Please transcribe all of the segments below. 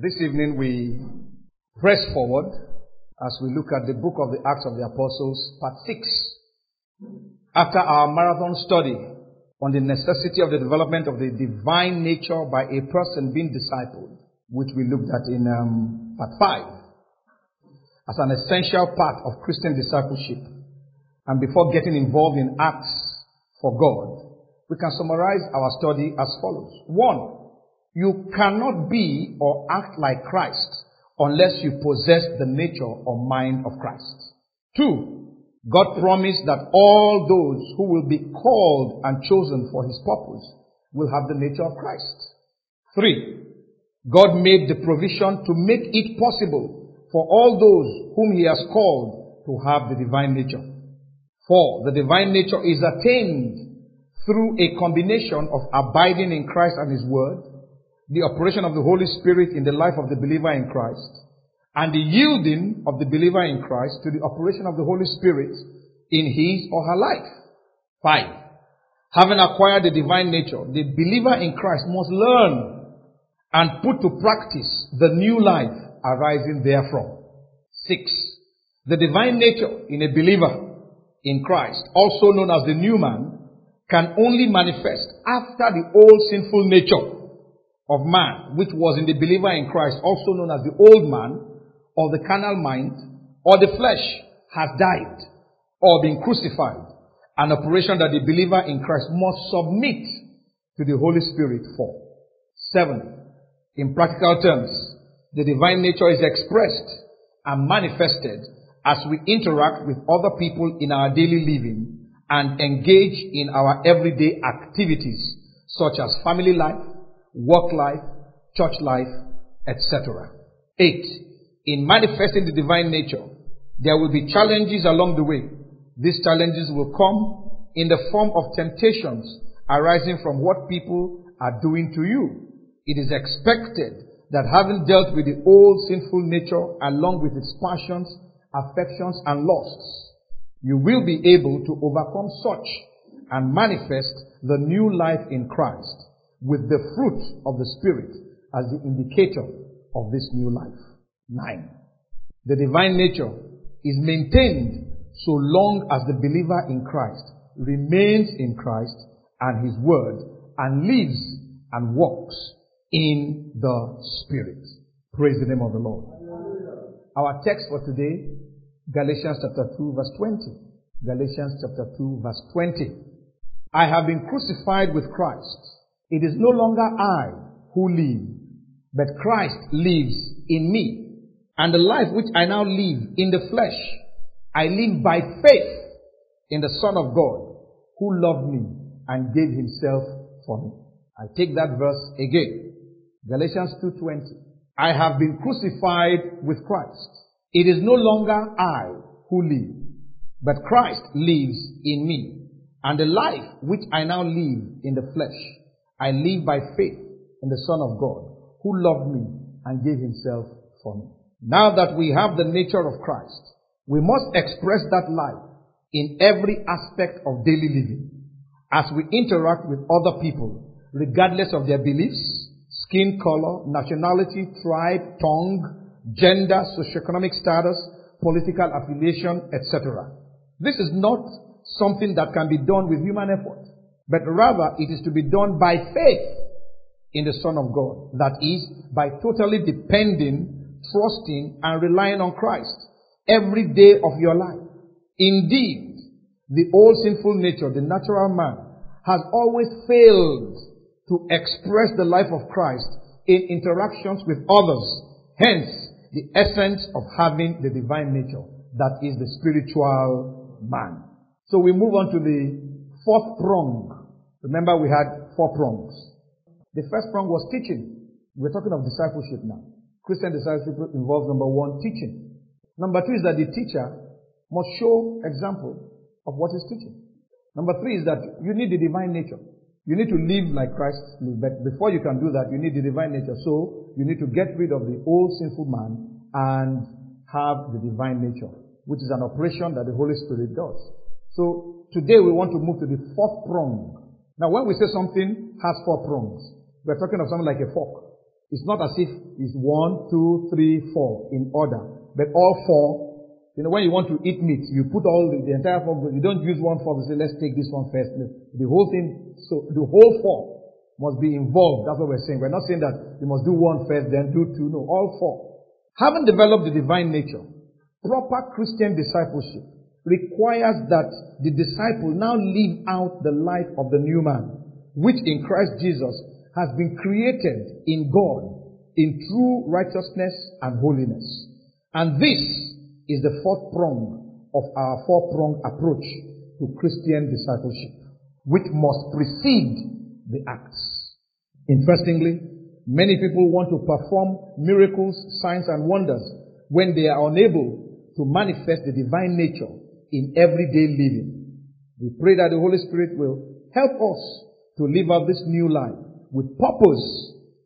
This evening we press forward as we look at the book of the Acts of the Apostles, part 6. After our marathon study on the necessity of the development of the divine nature by a person being discipled, which we looked at in um, part 5, as an essential part of Christian discipleship, and before getting involved in acts for God, we can summarize our study as follows. One, you cannot be or act like Christ unless you possess the nature or mind of Christ. Two, God promised that all those who will be called and chosen for his purpose will have the nature of Christ. Three, God made the provision to make it possible for all those whom he has called to have the divine nature. Four, the divine nature is attained through a combination of abiding in Christ and His Word, the operation of the Holy Spirit in the life of the believer in Christ, and the yielding of the believer in Christ to the operation of the Holy Spirit in his or her life. Five. Having acquired the divine nature, the believer in Christ must learn and put to practice the new life arising therefrom. Six. The divine nature in a believer in Christ, also known as the new man, can only manifest after the old sinful nature of man, which was in the believer in Christ, also known as the old man, or the carnal mind, or the flesh, has died, or been crucified. An operation that the believer in Christ must submit to the Holy Spirit for. Seven, in practical terms, the divine nature is expressed and manifested as we interact with other people in our daily living and engage in our everyday activities such as family life, work life, church life, etc. Eight, in manifesting the divine nature, there will be challenges along the way. These challenges will come in the form of temptations arising from what people are doing to you. It is expected that having dealt with the old sinful nature along with its passions, affections, and lusts, you will be able to overcome such and manifest the new life in Christ with the fruit of the Spirit as the indicator of this new life. Nine. The divine nature is maintained so long as the believer in Christ remains in Christ and His Word and lives and walks in the Spirit. Praise the name of the Lord. Our text for today Galatians chapter 2 verse 20. Galatians chapter 2 verse 20. I have been crucified with Christ. It is no longer I who live, but Christ lives in me. And the life which I now live in the flesh, I live by faith in the Son of God who loved me and gave himself for me. I take that verse again. Galatians 2:20. I have been crucified with Christ. It is no longer I who live, but Christ lives in me. And the life which I now live in the flesh, I live by faith in the Son of God, who loved me and gave himself for me. Now that we have the nature of Christ, we must express that life in every aspect of daily living as we interact with other people, regardless of their beliefs, skin color, nationality, tribe, tongue, gender, socioeconomic status, political affiliation, etc. This is not something that can be done with human effort, but rather it is to be done by faith in the Son of God. That is, by totally depending, trusting, and relying on Christ every day of your life. Indeed, the old sinful nature, the natural man, has always failed to express the life of Christ in interactions with others. Hence, the essence of having the divine nature. That is the spiritual man. So we move on to the fourth prong. Remember we had four prongs. The first prong was teaching. We're talking of discipleship now. Christian discipleship involves number one, teaching. Number two is that the teacher must show example of what he's teaching. Number three is that you need the divine nature. You need to live like Christ lived. But before you can do that, you need the divine nature. So you need to get rid of the old sinful man and have the divine nature, which is an operation that the Holy Spirit does. So today we want to move to the fourth prong. Now when we say something has four prongs, we're talking of something like a fork. It's not as if it's one, two, three, four in order, but all four. You know, when you want to eat meat, you put all the, the entire fork, you don't use one fork and say, let's take this one first. The whole thing, so the whole four must be involved. That's what we're saying. We're not saying that you must do one first, then do two. No, all four. Having developed the divine nature, proper Christian discipleship requires that the disciple now live out the life of the new man, which in Christ Jesus has been created in God in true righteousness and holiness. And this is the fourth prong of our four prong approach to Christian discipleship, which must precede the acts. Interestingly, many people want to perform miracles, signs, and wonders when they are unable to manifest the divine nature in everyday living. We pray that the Holy Spirit will help us to live out this new life with purpose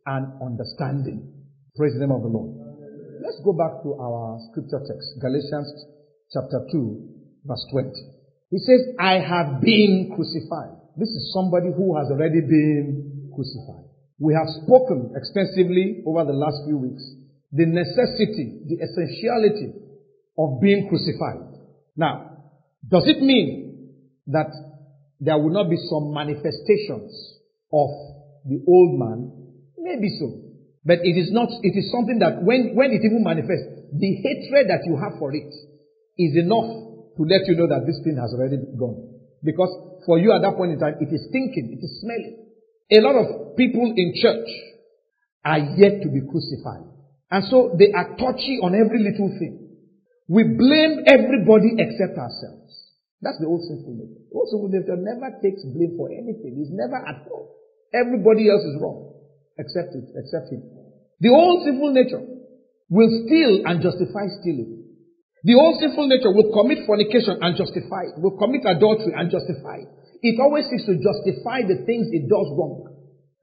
and understanding. Praise the name of the Lord. Let's go back to our scripture text, Galatians chapter 2, verse 20. He says, I have been crucified. This is somebody who has already been crucified. We have spoken extensively over the last few weeks the necessity, the essentiality of being crucified. Now, does it mean that there will not be some manifestations of the old man? Maybe so. But it is not, it is something that when, when it even manifests, the hatred that you have for it is enough to let you know that this thing has already gone. Because for you at that point in time, it is stinking, it is smelling. A lot of people in church are yet to be crucified. And so they are touchy on every little thing. We blame everybody except ourselves. That's the old sinful nature. The old sinful nature never takes blame for anything. He's never at fault. Everybody else is wrong. Except it, except him. The old sinful nature will steal and justify stealing. The old sinful nature will commit fornication and justify it, will commit adultery and justify it. It always seeks to justify the things it does wrong.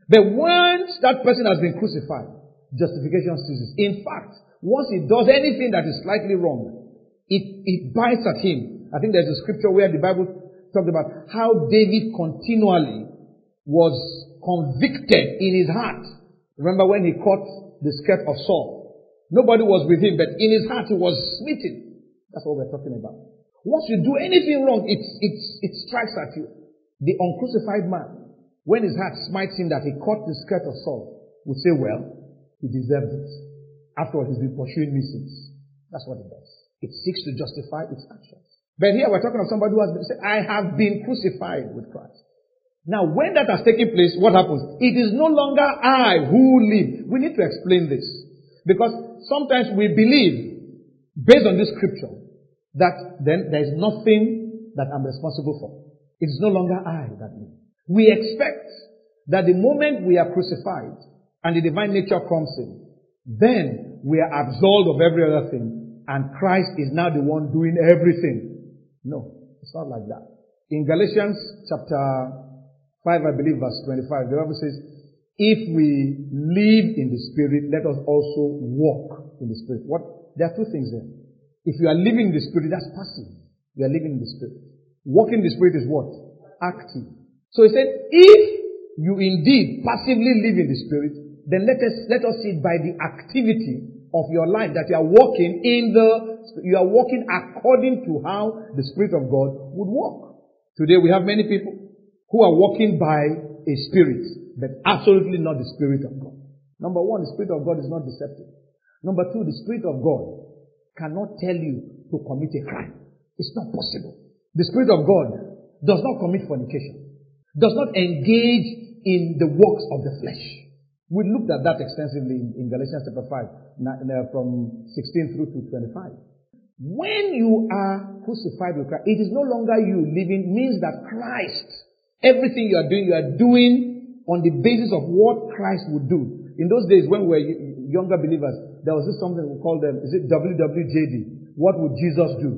But once that person has been crucified, justification ceases. In fact, once he does anything that is slightly wrong, it, it bites at him. I think there's a scripture where the Bible talked about how David continually was convicted in his heart. Remember when he caught the skirt of Saul? Nobody was with him, but in his heart he was smitten. That's what we're talking about. Once you do anything wrong, it, it, it strikes at you. The uncrucified man, when his heart smites him that he caught the skirt of Saul, would say, well, he deserved it. After all, he's been pursuing me since. That's what it does. It seeks to justify its actions. But here we're talking of somebody who has been said, I have been crucified with Christ. Now, when that has taken place, what happens? It is no longer I who live. We need to explain this. Because sometimes we believe, based on this scripture, that then there is nothing that I'm responsible for. It is no longer I that live. We expect that the moment we are crucified and the divine nature comes in, then we are absolved of every other thing, and Christ is now the one doing everything. No, it's not like that. In Galatians chapter 5, I believe verse 25, the Bible says, if we live in the Spirit, let us also walk in the Spirit. What? There are two things there. If you are living in the Spirit, that's passive. You are living in the Spirit. Walking in the Spirit is what? Active. So he said, if you indeed passively live in the Spirit, then let us, let us see by the activity of your life that you are walking in the, you are walking according to how the Spirit of God would walk. Today we have many people who are walking by a spirit, but absolutely not the Spirit of God. Number one, the Spirit of God is not deceptive. Number two, the Spirit of God cannot tell you to commit a crime. It's not possible. The Spirit of God does not commit fornication, does not engage in the works of the flesh. We looked at that extensively in, Galatians chapter 5, from 16 through to 25. When you are crucified with Christ, it is no longer you living, means that Christ, everything you are doing, you are doing on the basis of what Christ would do. In those days when we were younger believers, there was this something we called them, is it WWJD? What would Jesus do?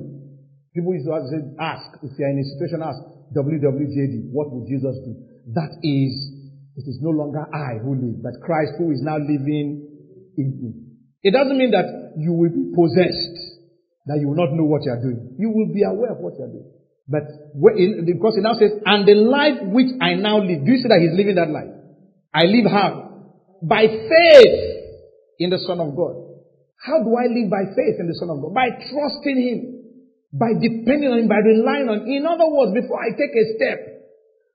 People used to ask, if you're in a situation, ask WWJD, what would Jesus do? That is it is no longer I who live, but Christ who is now living in me. It doesn't mean that you will be possessed, that you will not know what you are doing. You will be aware of what you are doing. But because he now says, and the life which I now live, do you see that he's living that life? I live how? By faith in the Son of God. How do I live by faith in the Son of God? By trusting Him, by depending on Him, by relying on Him. In other words, before I take a step,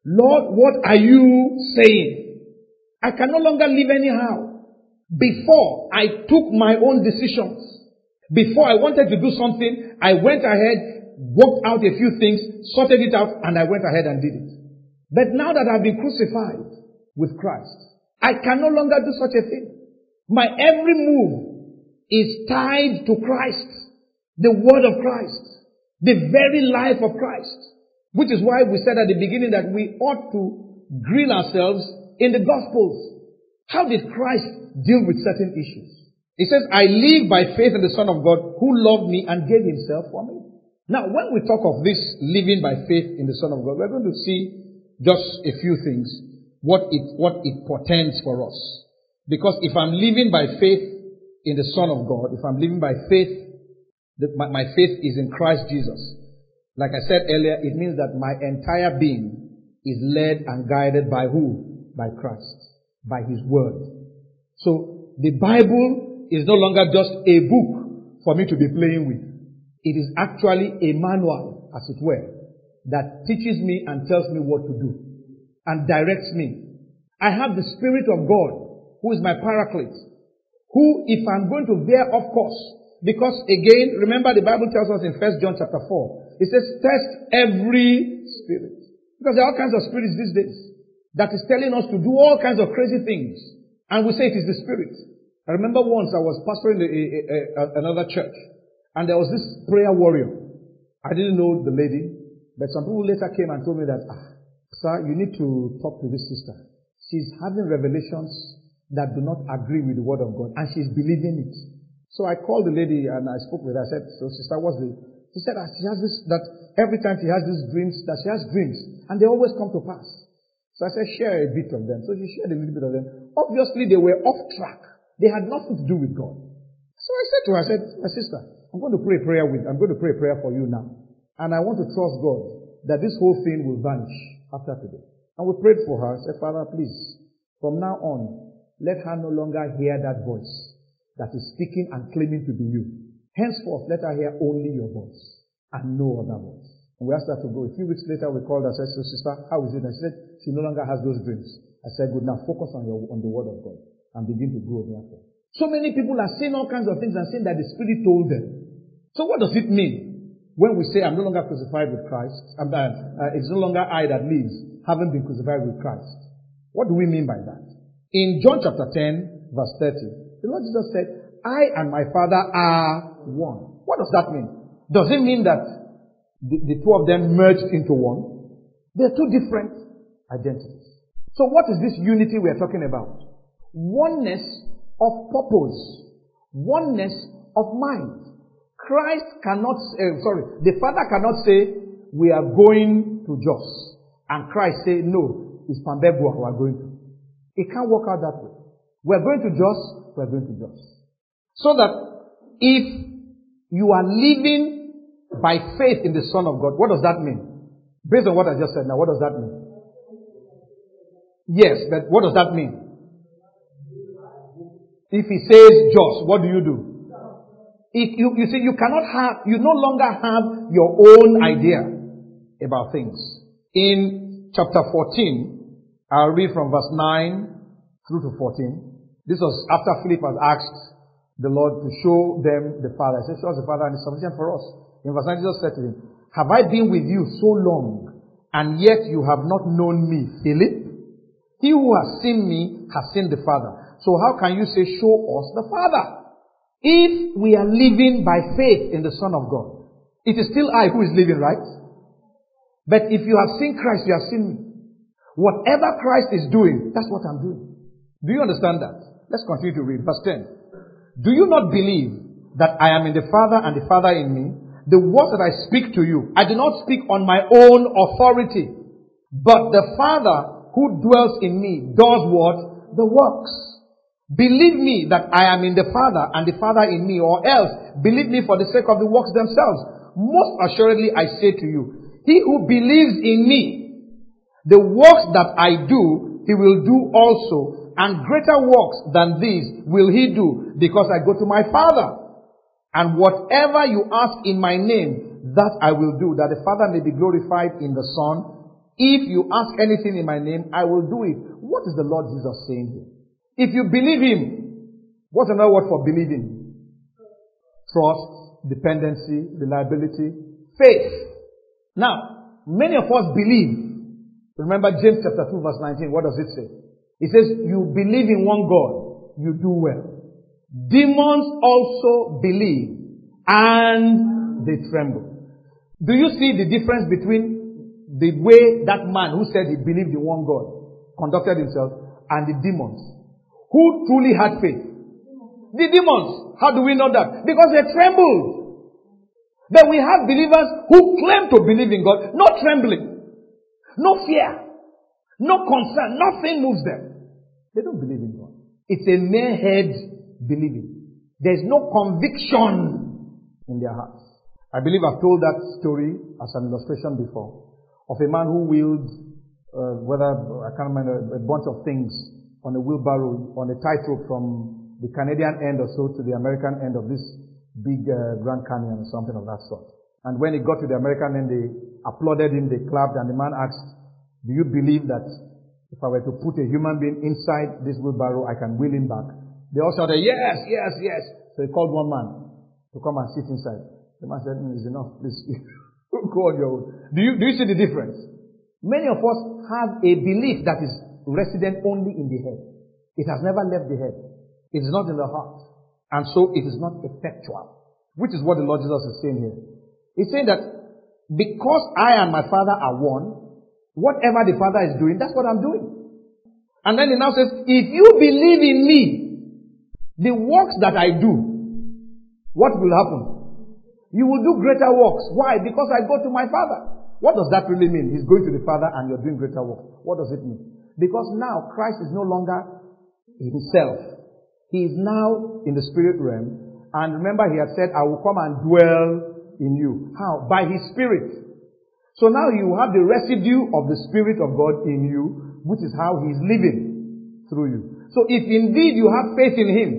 Lord, what are you saying? I can no longer live anyhow. Before I took my own decisions, before I wanted to do something, I went ahead, worked out a few things, sorted it out, and I went ahead and did it. But now that I've been crucified with Christ, I can no longer do such a thing. My every move is tied to Christ, the word of Christ, the very life of Christ, which is why we said at the beginning that we ought to grill ourselves in the Gospels. How did Christ deal with certain issues? He says, I live by faith in the Son of God who loved me and gave himself for me. Now, when we talk of this living by faith in the Son of God, we're going to see just a few things, what it, what it portends for us. Because if I'm living by faith in the Son of God, if I'm living by faith, my faith is in Christ Jesus. Like I said earlier, it means that my entire being is led and guided by who? By Christ. By His Word. So, the Bible is no longer just a book for me to be playing with. It is actually a manual, as it were, that teaches me and tells me what to do and directs me. I have the Spirit of God who is my paraclete, who, if I'm going to veer off course, because again, remember the Bible tells us in First John chapter 4, it says, test every spirit. Because there are all kinds of spirits these days that is telling us to do all kinds of crazy things. And we say it is the spirit. I remember once I was pastoring a, a, a, another church and there was this prayer warrior. I didn't know the lady, but some people later came and told me that, ah, sir, you need to talk to this sister. She's having revelations that do not agree with the word of God, and she's believing it. So I called the lady and I spoke with her. I said, "So, sister, what's the?" She said that she has this that every time she has these dreams, that she has dreams, and they always come to pass. So I said, share a bit of them. So she shared a little bit of them. Obviously, they were off track. They had nothing to do with God. So I said to her, I said, my sister, I'm going to pray a prayer with. I'm going to pray a prayer for you now, and I want to trust God that this whole thing will vanish after today. And we prayed for her. I said, Father, please, from now on, let her no longer hear that voice that is speaking and claiming to be you. Henceforth, let her hear only your voice and no other voice. And we asked her to go. A few weeks later, we called her and said, so sister, how is it? And she said, she no longer has those dreams. I said, good, now focus on your, on the word of God and begin to grow therefore. So many people are saying all kinds of things and saying that the Spirit told them. So what does it mean when we say I'm no longer crucified with Christ? Uh, uh, it's no longer I that lives, having been crucified with Christ. What do we mean by that? In John chapter 10, verse 30, the Lord Jesus said, I and my Father are one. What does that mean? Does it mean that the, the two of them merged into one? They're two different identities. So what is this unity we are talking about? Oneness of purpose. Oneness of mind. Christ cannot, uh, sorry, the Father cannot say, we are going to Jos. And Christ say, no, it's Pambegua we are going to. It can't work out that way. We're going to Jos, we're going to Jos. So that if you are living by faith in the Son of God, what does that mean? Based on what I just said now, what does that mean? Yes, but what does that mean? If he says Jos, what do you do? If you, you see, you cannot have, you no longer have your own idea about things. In chapter 14, I'll read from verse 9 through to 14. This was after Philip has asked the Lord to show them the Father. He said, show us the Father and it's sufficient for us. In verse 9, Jesus said to him, Have I been with you so long, and yet you have not known me, Philip? He who has seen me has seen the Father. So how can you say, show us the Father? If we are living by faith in the Son of God, it is still I who is living, right? But if you have seen Christ, you have seen me. Whatever Christ is doing, that's what I'm doing. Do you understand that? Let's continue to read. Verse 10. Do you not believe that I am in the Father and the Father in me? The words that I speak to you, I do not speak on my own authority, but the Father who dwells in me does what? The works. Believe me that I am in the Father and the Father in me, or else believe me for the sake of the works themselves. Most assuredly I say to you, he who believes in me the works that I do, he will do also, And greater works than these will he do because I go to my Father. And whatever you ask in my name, that I will do, that the Father may be glorified in the Son. If you ask anything in my name, I will do it. What is the Lord Jesus saying here? If you believe Him, what's another word for believing? Trust, dependency, reliability, faith. Now, many of us believe. Remember James chapter 2 verse 19. What does it say? It says, you believe in one God, you do well. Demons also believe and they tremble. Do you see the difference between the way that man who said he believed in one God conducted himself and the demons who truly had faith? The demons. How do we know that? Because they trembled. Then we have believers who claim to believe in God, no trembling, no fear, no concern, nothing moves them. They don't believe in God. It's a mere head believing. There's no conviction in their hearts. I believe I've told that story as an illustration before of a man who wheeled, uh, whether I can't remember, a bunch of things on a wheelbarrow on a tightrope from the Canadian end or so to the American end of this big uh, Grand Canyon or something of that sort. And when he got to the American end, they applauded him, they clapped, and the man asked, do you believe that if I were to put a human being inside this wheelbarrow, I can wheel him back? They all shouted, yes, yes, yes. So he called one man to come and sit inside. The man said, mm, it's enough, please. Go on your own. Do you, do you see the difference? Many of us have a belief that is resident only in the head. It has never left the head. It is not in the heart. And so it is not effectual. Which is what the Lord Jesus is saying here. He's saying that because I and my Father are one, whatever the Father is doing, that's what I'm doing. And then he now says, if you believe in me, the works that I do, what will happen? You will do greater works. Why? Because I go to my Father. What does that really mean? He's going to the Father and you're doing greater works. What does it mean? Because now Christ is no longer himself. He is now in the spirit realm. And remember, he had said, I will come and dwell in you. How? By his spirit. So now you have the residue of the spirit of God in you, which is how he's living through you. So if indeed you have faith in him,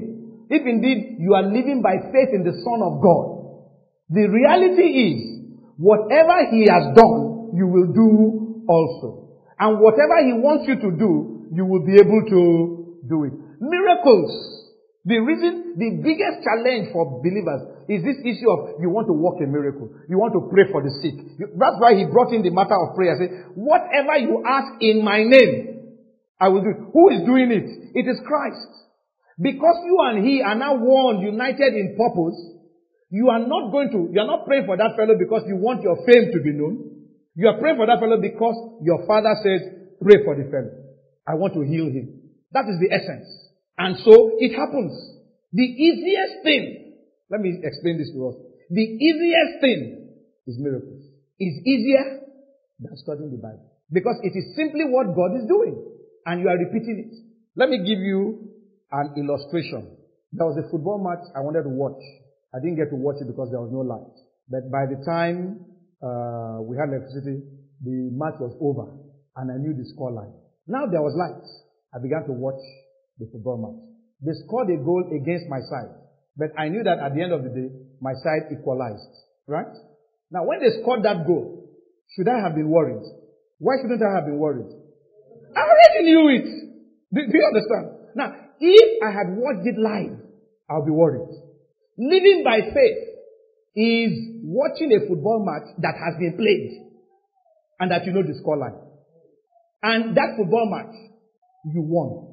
if indeed you are living by faith in the Son of God, the reality is, whatever He has done, you will do also. And whatever He wants you to do, you will be able to do it. Miracles. The reason, the biggest challenge for believers is this issue of you want to work a miracle. You want to pray for the sick. That's why he brought in the matter of prayer. Say, whatever you ask in my name, I will do. Who is doing it? It is Christ. Because you and he are now one, united in purpose, you are not going to, you are not praying for that fellow because you want your fame to be known. You are praying for that fellow because your father says, pray for the fellow. I want to heal him. That is the essence. And so it happens. The easiest thing, let me explain this to us. The easiest thing is miracles. It's easier than studying the Bible. Because it is simply what God is doing. And you are repeating it. Let me give you an illustration. There was a football match I wanted to watch. I didn't get to watch it because there was no light. But by the time uh, we had electricity, the match was over, and I knew the score line. Now there was light. I began to watch the football match. They scored a goal against my side, but I knew that at the end of the day, my side equalized. Right? Now, when they scored that goal, should I have been worried? Why shouldn't I have been worried? I already knew it. Do, do you understand? Now, if I had watched it live, I'll be worried. Living by faith is watching a football match that has been played and that you know the scoreline. And that football match, you won.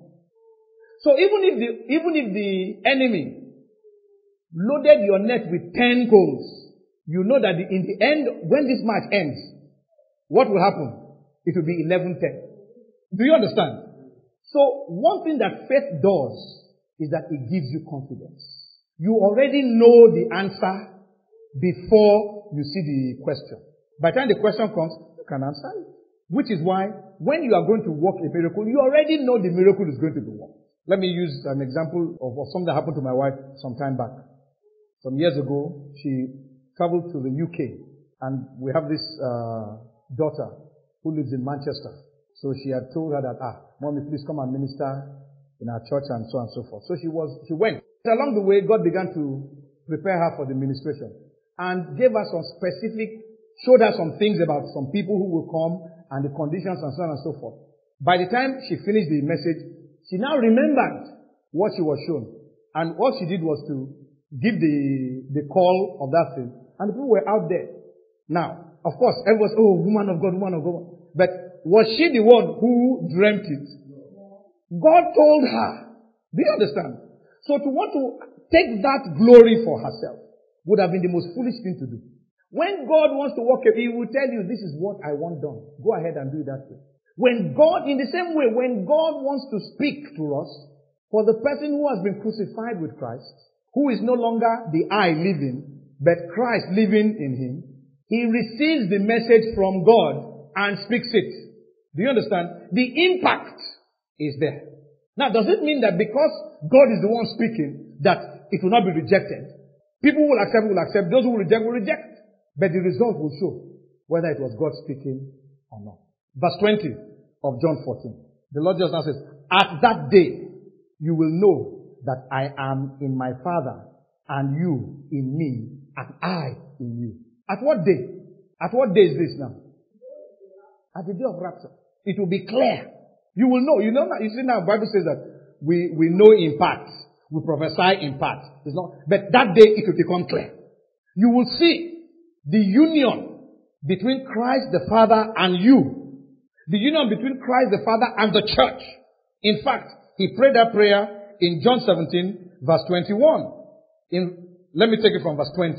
So even if the, even if the enemy loaded your net with 10 goals, you know that the, in the end, when this match ends, what will happen? It will be 11-10. Do you understand? So one thing that faith does is that it gives you confidence. You already know the answer before you see the question. By the time the question comes, you can answer it. Which is why when you are going to work a miracle, you already know the miracle is going to be worked. Let me use an example of, something that happened to my wife some time back. Some years ago, she traveled to the UK and we have this uh, daughter who lives in Manchester. So she had told her that, ah, mommy, please come and minister in our church and so on and so forth. So she was, she went. Along the way, God began to prepare her for the ministration and gave her some specific, showed her some things about some people who will come and the conditions and so on and so forth. By the time she finished the message, she now remembered what she was shown. And what she did was to give the, the call of that thing. And the people were out there. Now, of course, everyone was, oh, woman of God, woman of God. But was she the one who dreamt it? God told her. Do you understand? So to want to take that glory for herself would have been the most foolish thing to do. When God wants to work, He will tell you, this is what I want done. Go ahead and do that way. When God, in the same way, when God wants to speak to us, for the person who has been crucified with Christ, who is no longer the I living, but Christ living in him, he receives the message from God and speaks it. Do you understand? The impact is there. Now, does it mean that because God is the one speaking, that it will not be rejected? People will accept, will accept. Those who will reject, will reject. But the result will show whether it was God speaking or not. Verse 20 of John 14. The Lord just now says, At that day, you will know that I am in my Father, and you in me, and I in you. At what day? At what day is this now? At the day of rapture. It will be clear. You will know. You know You see now, Bible says that we, we know in part. We prophesy in part. It's not, but that day it will become clear. You will see the union between Christ the Father and you. The union between Christ the Father and the church. In fact, he prayed that prayer in John 17 verse 21. In, let me take it from verse 20.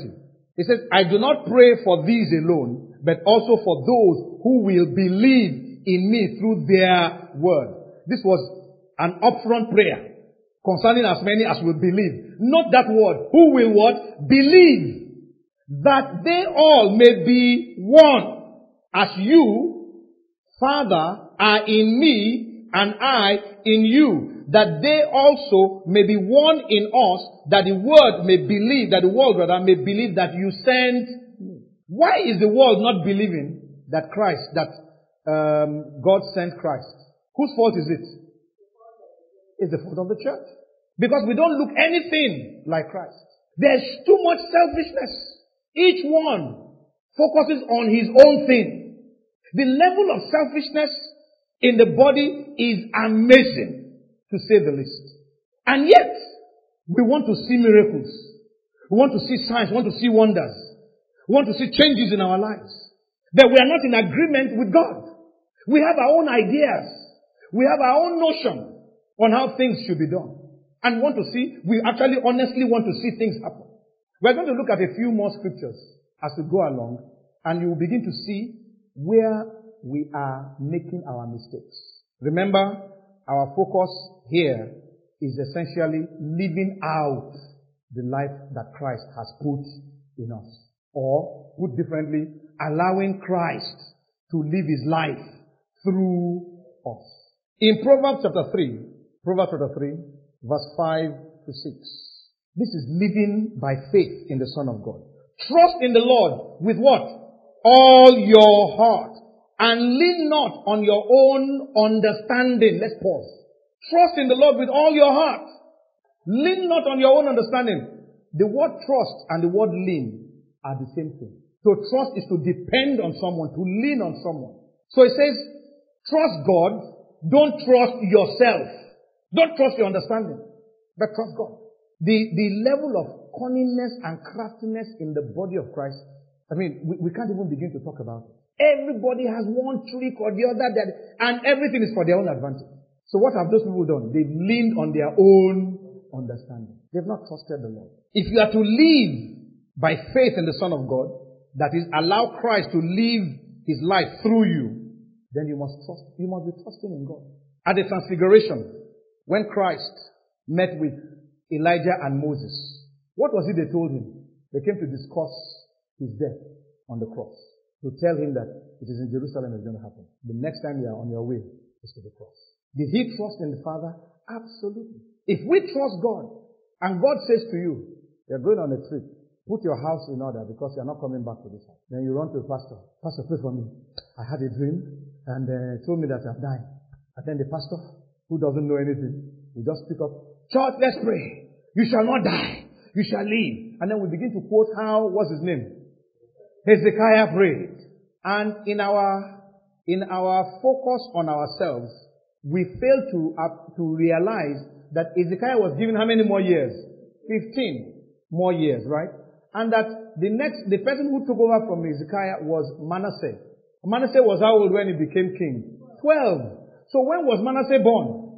He says, I do not pray for these alone, but also for those who will believe in me through their word. This was an upfront prayer concerning as many as will believe. Not that word. Who will what? Believe. That they all may be one. As you, Father, are in me and I in you. That they also may be one in us. That the world may believe, that the world rather may believe that you sent me. Why is the world not believing that Christ, that um, God sent Christ. Whose fault is it? It's the fault of the church. Because we don't look anything like Christ. There's too much selfishness. Each one focuses on his own thing. The level of selfishness in the body is amazing, to say the least. And yet, we want to see miracles. We want to see signs. We want to see wonders. We want to see changes in our lives. But we are not in agreement with God. We have our own ideas. We have our own notion on how things should be done. And want to see, we actually honestly want to see things happen. We're going to look at a few more scriptures as we go along, and you will begin to see where we are making our mistakes. Remember, our focus here is essentially living out the life that Christ has put in us. Or, put differently, allowing Christ to live his life through us. In Proverbs chapter 3, Proverbs chapter 3, verse 5 to 6. This is living by faith in the Son of God. Trust in the Lord with what? All your heart. And lean not on your own understanding. Let's pause. Trust in the Lord with all your heart. Lean not on your own understanding. The word trust and the word lean are the same thing. So trust is to depend on someone, to lean on someone. So it says, Trust God. Don't trust yourself. Don't trust your understanding, but trust God. The, the level of cunningness and craftiness in the body of Christ, I mean, we, we can't even begin to talk about it. Everybody has one trick or the other, that, and everything is for their own advantage. So what have those people done? They've leaned on their own understanding. They've not trusted the Lord. If you are to live by faith in the Son of God, that is, allow Christ to live his life through you, then you must trust, you must be trusting in God. At the transfiguration, when Christ met with Elijah and Moses, what was it they told him? They came to discuss his death on the cross. To tell him that it is in Jerusalem it's going to happen. The next time you are on your way is to the cross. Did he trust in the Father? Absolutely. If we trust God, and God says to you, you're going on a trip, put your house in order because you're not coming back to this house. Then you run to the pastor. Pastor, pray for me. I had a dream and uh, told me that I'm dying. And then the pastor, who doesn't know anything, he just pick up, church, let's pray. You shall not die. You shall live. And then we begin to quote how, what's his name? Hezekiah prayed. And in our, in our focus on ourselves, we fail to, uh, to realize that Ezekiah was given how many more years? 15 more years, right? And that the next, the person who took over from Ezekiah was Manasseh. Manasseh was how old when he became king? 12. So when was Manasseh born?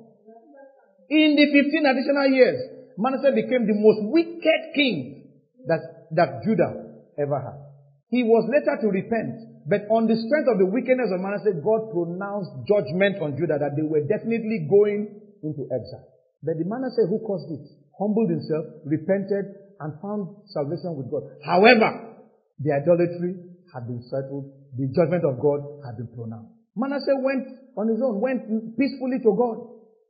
In the 15 additional years, Manasseh became the most wicked king that, that Judah ever had. He was later to repent, but on the strength of the wickedness of Manasseh, God pronounced judgment on Judah that they were definitely going into exile. But the Manasseh who caused it humbled himself, repented, and found salvation with God. However, the idolatry had been settled, the judgment of God had been pronounced. Manasseh went on his own, went peacefully to God,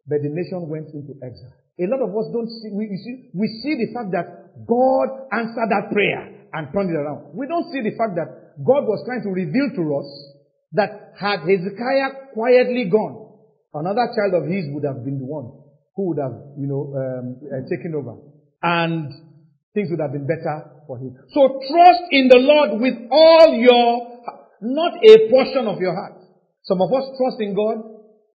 but the nation went into exile. A lot of us don't see, we, see, we see the fact that God answered that prayer and turned it around. We don't see the fact that God was trying to reveal to us that had Hezekiah quietly gone, another child of his would have been the one who would have, you know, um, uh, taken over. And things would have been better for him. So trust in the Lord with all your, not a portion of your heart. Some of us trust in God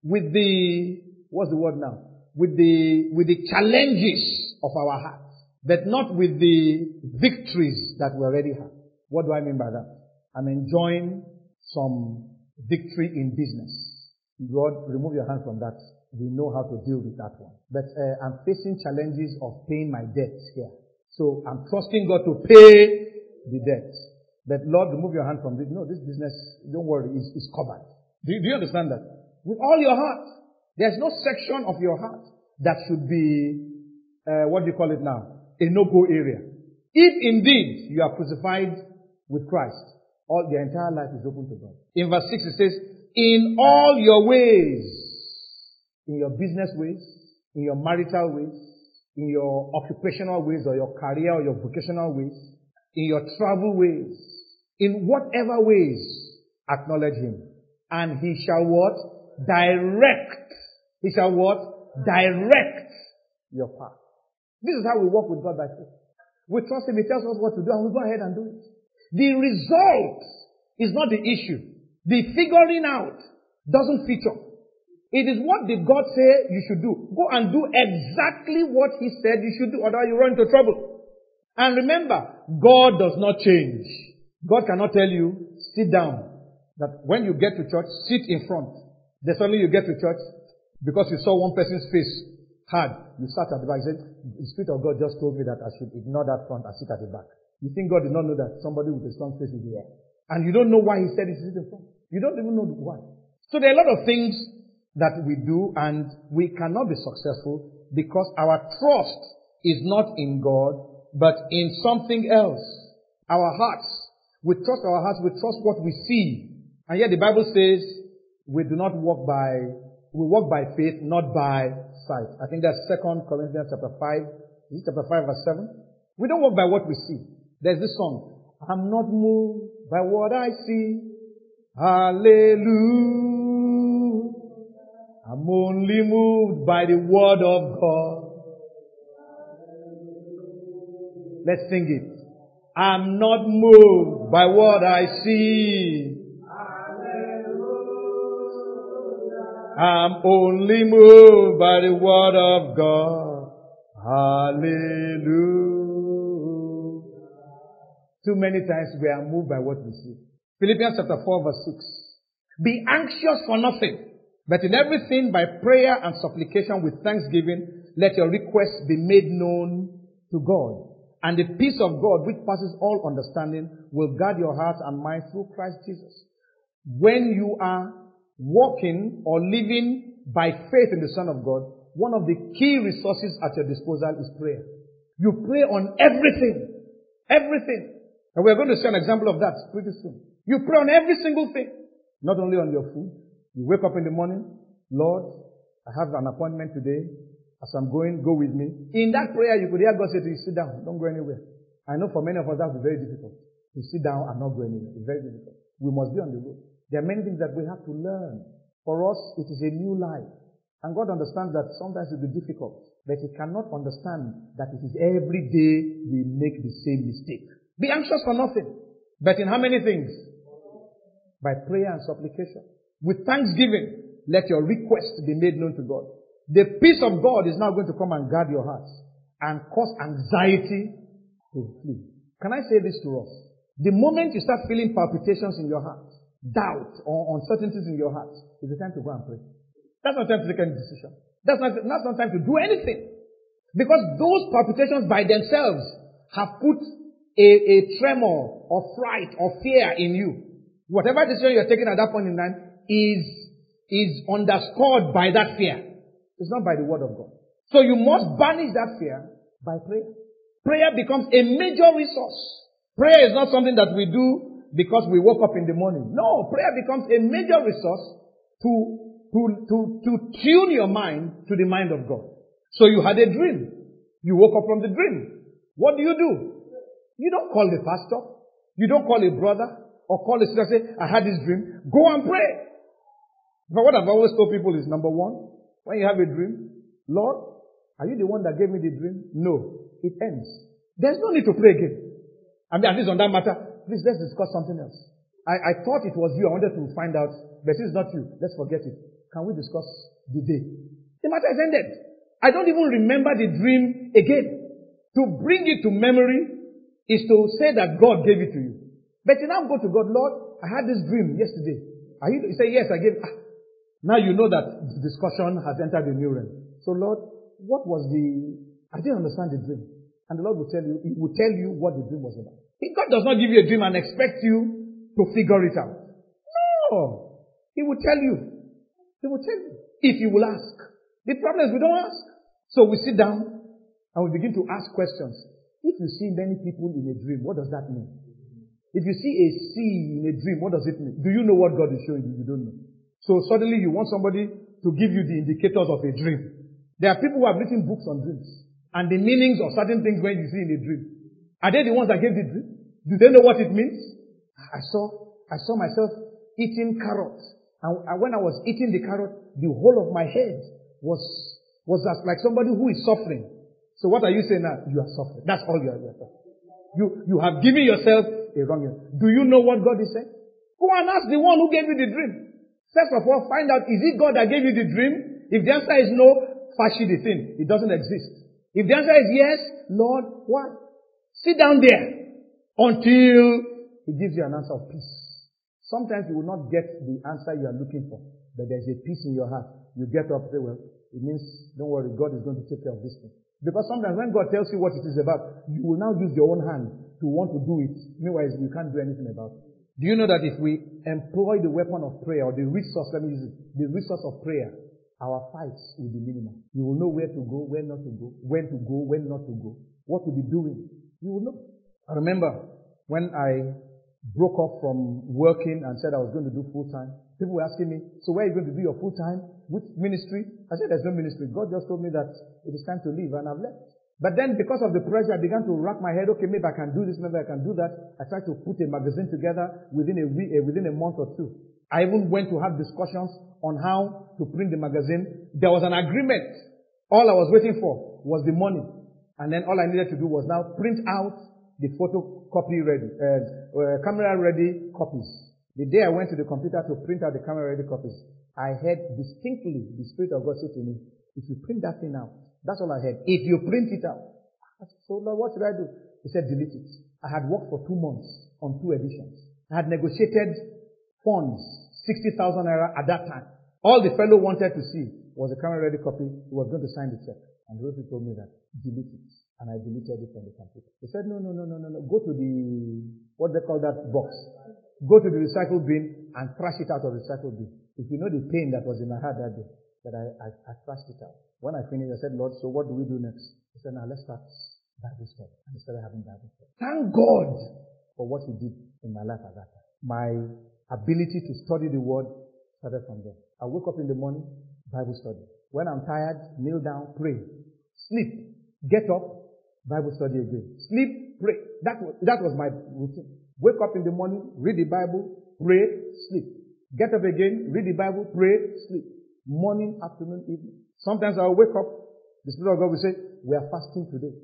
with the, what's the word now? With the, with the challenges of our hearts, but not with the victories that we already have. What do I mean by that? I'm enjoying some victory in business. God, remove your hand from that. We know how to deal with that one. But uh, I'm facing challenges of paying my debts here. So I'm trusting God to pay the debt. But Lord, remove your hand from this. No, this business, don't worry, is, is covered. Do you, do you understand that? With all your heart. There's no section of your heart that should be, uh, what do you call it now? A no-go area. If indeed you are crucified with Christ, all your entire life is open to God. In verse 6 it says, in all your ways, in your business ways, in your marital ways, in your occupational ways or your career or your vocational ways, in your travel ways, in whatever ways, acknowledge Him. And He shall what? Direct. He shall what? Direct your path. This is how we walk with God by faith. We trust Him. He tells us what to do and we go ahead and do it. The result is not the issue. The figuring out doesn't feature. It is what did God say you should do. Go and do exactly what He said you should do, otherwise you run into trouble. And remember, God does not change. God cannot tell you, sit down. That when you get to church, sit in front. Then suddenly you get to church, because you saw one person's face hard, you start at the the Spirit of God just told me that I should ignore that front and sit at the back. You think God did not know that somebody with a strong face is here? And you don't know why He said He sit in front. You don't even know why. So there are a lot of things that we do and we cannot be successful because our trust is not in God, but in something else. Our hearts. We trust our hearts, we trust what we see. And yet the Bible says we do not walk by, we walk by faith, not by sight. I think that's Second Corinthians chapter 5. Is it chapter 5 verse 7? We don't walk by what we see. There's this song. I'm not moved by what I see. Hallelujah. I'm only moved by the word of God. Let's sing it. I'm not moved by what I see. I'm only moved by the word of God. Hallelujah. Too many times we are moved by what we see. Philippians chapter 4 verse 6. Be anxious for nothing. But in everything by prayer and supplication with thanksgiving, let your requests be made known to God. And the peace of God, which passes all understanding, will guard your hearts and minds through Christ Jesus. When you are walking or living by faith in the Son of God, one of the key resources at your disposal is prayer. You pray on everything. Everything. And we're going to see an example of that pretty soon. You pray on every single thing. Not only on your food, you wake up in the morning, Lord, I have an appointment today. As I'm going, go with me. In that prayer, you could hear God say to you, sit down, don't go anywhere. I know for many of us that's very difficult. To sit down and not go anywhere. It's very difficult. We must be on the road. There are many things that we have to learn. For us, it is a new life. And God understands that sometimes it will be difficult, but He cannot understand that it is every day we make the same mistake. Be anxious for nothing, but in how many things? By prayer and supplication. With thanksgiving, let your request be made known to God. The peace of God is now going to come and guard your hearts and cause anxiety to flee. Can I say this to us? The moment you start feeling palpitations in your heart, doubt or uncertainties in your heart, it's the time to go and pray. That's not time to take any decision. That's not, that's not time to do anything. Because those palpitations by themselves have put a, a tremor or fright or fear in you. Whatever decision you're taking at that point in time is, is underscored by that fear. It's not by the word of God. So you must banish that fear by prayer. Prayer becomes a major resource. Prayer is not something that we do because we woke up in the morning. No, prayer becomes a major resource to to, to, to tune your mind to the mind of God. So you had a dream. You woke up from the dream. What do you do? You don't call the pastor. You don't call a brother or call a sister and say, I had this dream. Go and pray. But what I've always told people is number one, when you have a dream, Lord, are you the one that gave me the dream? No. It ends. There's no need to pray again. I mean, at least on that matter, please let's discuss something else. I, I thought it was you. I wanted to find out, but it's not you. Let's forget it. Can we discuss the day? The matter is ended. I don't even remember the dream again. To bring it to memory is to say that God gave it to you. But you now go to God, Lord, I had this dream yesterday. Are you, you say, yes, I gave. Ah. Now you know that the discussion has entered the new realm. So Lord, what was the, I didn't understand the dream. And the Lord will tell you, He will tell you what the dream was about. God does not give you a dream and expect you to figure it out. No. He will tell you. He will tell you if you will ask. The problem is we don't ask. So we sit down and we begin to ask questions. If you see many people in a dream, what does that mean? If you see a sea in a dream, what does it mean? Do you know what God is showing you? You don't know. So suddenly you want somebody to give you the indicators of a dream. There are people who have written books on dreams and the meanings of certain things when you see in a dream. Are they the ones that gave the dream? Do they know what it means? I saw, I saw myself eating carrots and, when I was eating the carrot, the whole of my head was, was as like somebody who is suffering. So what are you saying now? You are suffering. That's all you are, you suffering. You, you have given yourself a wrong Do you know what God is saying? Go and ask the one who gave you the dream. First of all, find out, is it God that gave you the dream? If the answer is no, fashi the thing. It doesn't exist. If the answer is yes, Lord, why? Sit down there until He gives you an answer of peace. Sometimes you will not get the answer you are looking for, but there's a peace in your heart. You get up say, well, it means, don't worry, God is going to take care of this thing. Because sometimes when God tells you what it is about, you will now use your own hand to want to do it. Meanwhile, you can't do anything about it. Do you know that if we employ the weapon of prayer or the resource, let me use it, the resource of prayer, our fights will be minimal. You will know where to go, where not to go, when to go, when not to go, what to be doing. You will know. I remember when I broke off from working and said I was going to do full time. People were asking me, so where are you going to do your full time? Which ministry? I said there's no ministry. God just told me that it is time to leave and I've left. But then because of the pressure, I began to rack my head, okay, maybe I can do this, maybe I can do that. I tried to put a magazine together within a week, uh, within a month or two. I even went to have discussions on how to print the magazine. There was an agreement. All I was waiting for was the money. And then all I needed to do was now print out the photocopy ready, uh, uh, camera ready copies. The day I went to the computer to print out the camera ready copies, I heard distinctly the Spirit of God say to me, if you print that thing out, that's all I heard. If you print it out. I said, so Lord, what should I do? He said, delete it. I had worked for two months on two editions. I had negotiated funds, 60,000 naira at that time. All the fellow wanted to see was a camera ready copy. He was going to sign the check. And Rosie told me that, delete it. And I deleted it from the computer. He said, no, no, no, no, no, no. Go to the, what they call that box. Go to the recycle bin and trash it out of the recycle bin. If you know the pain that was in my heart that day, that I, I, I trashed it out. When I finished, I said, Lord, so what do we do next? He said, now let's start Bible study. And I started having Bible study. Thank God for what he did in my life at that time. My ability to study the word started from there. I wake up in the morning, Bible study. When I'm tired, kneel down, pray. Sleep. Get up, Bible study again. Sleep, pray. That was, that was my routine. Wake up in the morning, read the Bible, pray, sleep. Get up again, read the Bible, pray, sleep. Morning, afternoon, evening. Sometimes I'll wake up, the Spirit of God will say, we are fasting today.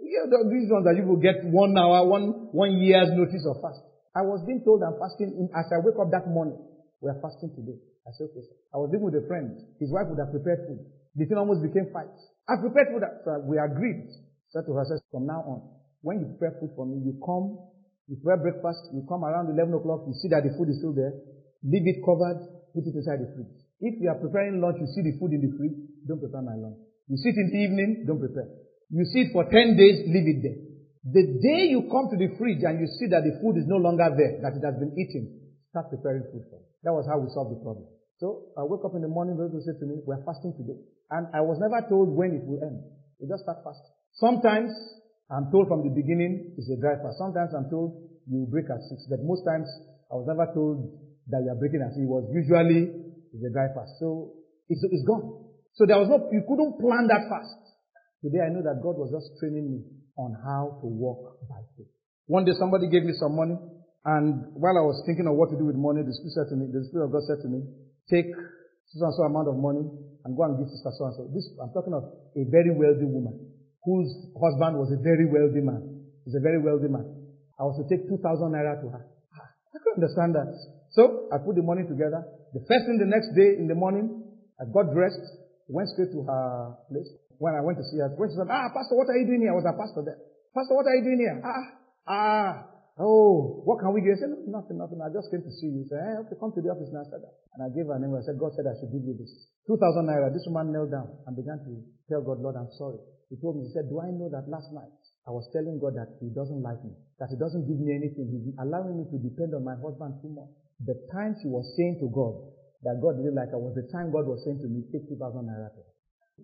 Yeah, these ones that you will get one hour, one, one year's notice of fast. I was being told I'm fasting in, as I wake up that morning. We are fasting today. I said, okay, sir. I was living with a friend. His wife would have prepared food. The thing almost became fight. I prepared food. So we agreed. Said to her, said, from now on, when you prepare food for me, you come, you prepare breakfast, you come around 11 o'clock, you see that the food is still there, leave it covered, put it inside the fridge. If you are preparing lunch, you see the food in the fridge, don't prepare my lunch. You see it in the evening, don't prepare. You see it for 10 days, leave it there. The day you come to the fridge and you see that the food is no longer there, that it has been eaten, start preparing food for it. That was how we solved the problem. So I woke up in the morning, those will said to me, we're fasting today. And I was never told when it will end. We just start fast. Sometimes I'm told from the beginning it's a dry fast. Sometimes I'm told you break at six. But most times I was never told that you are breaking at six. It was usually it's a dry fast. So it's, it's gone. So there was no, you couldn't plan that fast. Today I know that God was just training me on how to walk by faith. One day somebody gave me some money, and while I was thinking of what to do with money, the Spirit said to me, the Spirit of God said to me, take so and so amount of money and go and give sister so and so. This, I'm talking of a very wealthy woman whose husband was a very wealthy man. He's a very wealthy man. I was to take 2,000 naira to her. I couldn't understand that. So I put the money together. The first thing the next day in the morning, I got dressed, went straight to her place when I went to see her, when she said, ah, Pastor, what are you doing here? I was a pastor there. Pastor, what are you doing here? Ah, ah, oh, what can we do? I said, nothing, nothing. I just came to see you. He said, hey, okay, come to the office now. I said. And I gave her a name. I said, God said I should give you this. 2,000 naira. This woman knelt down and began to tell God, Lord, I'm sorry. He told me, he said, do I know that last night I was telling God that he doesn't like me, that he doesn't give me anything. He's allowing me to depend on my husband too much. The time she was saying to God that God didn't like her was the time God was saying to me, take 2,000 naira.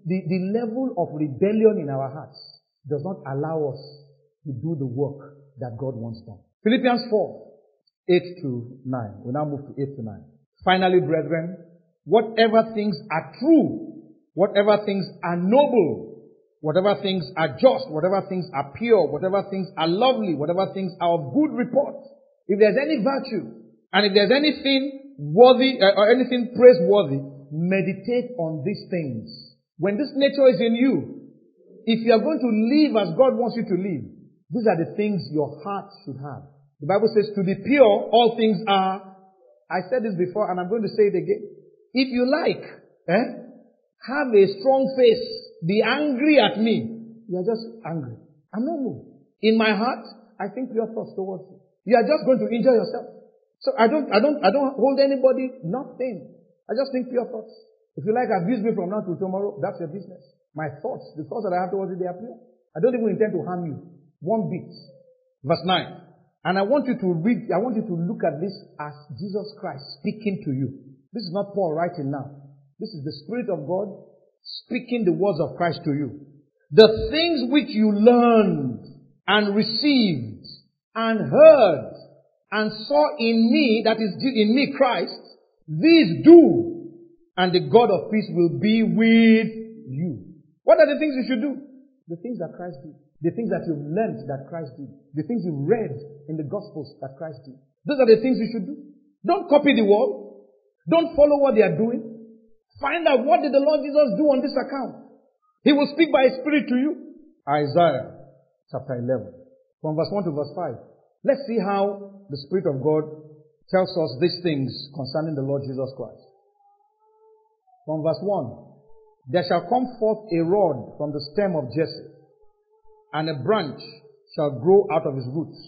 The, the level of rebellion in our hearts does not allow us to do the work that God wants done. Philippians 4, 8 to 9. We now move to 8 to 9. Finally, brethren, whatever things are true, whatever things are noble, whatever things are just, whatever things are pure, whatever things are lovely, whatever things are of good report, if there's any virtue, and if there's anything worthy, uh, or anything praiseworthy, meditate on these things. When this nature is in you, if you are going to live as God wants you to live, these are the things your heart should have. The Bible says to the pure, all things are. I said this before and I'm going to say it again. If you like, eh, have a strong face, be angry at me. You are just angry. I'm not moved. In my heart, I think pure thoughts towards you. You are just going to injure yourself. So I don't, I don't, I don't hold anybody nothing. I just think pure thoughts. If you like, abuse me from now till tomorrow, that's your business. My thoughts, the thoughts that I have towards you, they are pure. I don't even intend to harm you. One bit. Verse 9. And I want you to read, I want you to look at this as Jesus Christ speaking to you. This is not Paul writing now. This is the Spirit of God speaking the words of Christ to you. The things which you learned and received and heard and saw in me, that is in me Christ, these do and the God of peace will be with you. What are the things you should do? The things that Christ did. The things that you've learned that Christ did. The things you've read in the Gospels that Christ did. Those are the things you should do. Don't copy the world. Don't follow what they are doing. Find out what did the Lord Jesus do on this account. He will speak by His Spirit to you. Isaiah chapter 11 from verse 1 to verse 5. Let's see how the Spirit of God tells us these things concerning the Lord Jesus Christ. From verse 1. There shall come forth a rod from the stem of Jesse, and a branch shall grow out of his roots.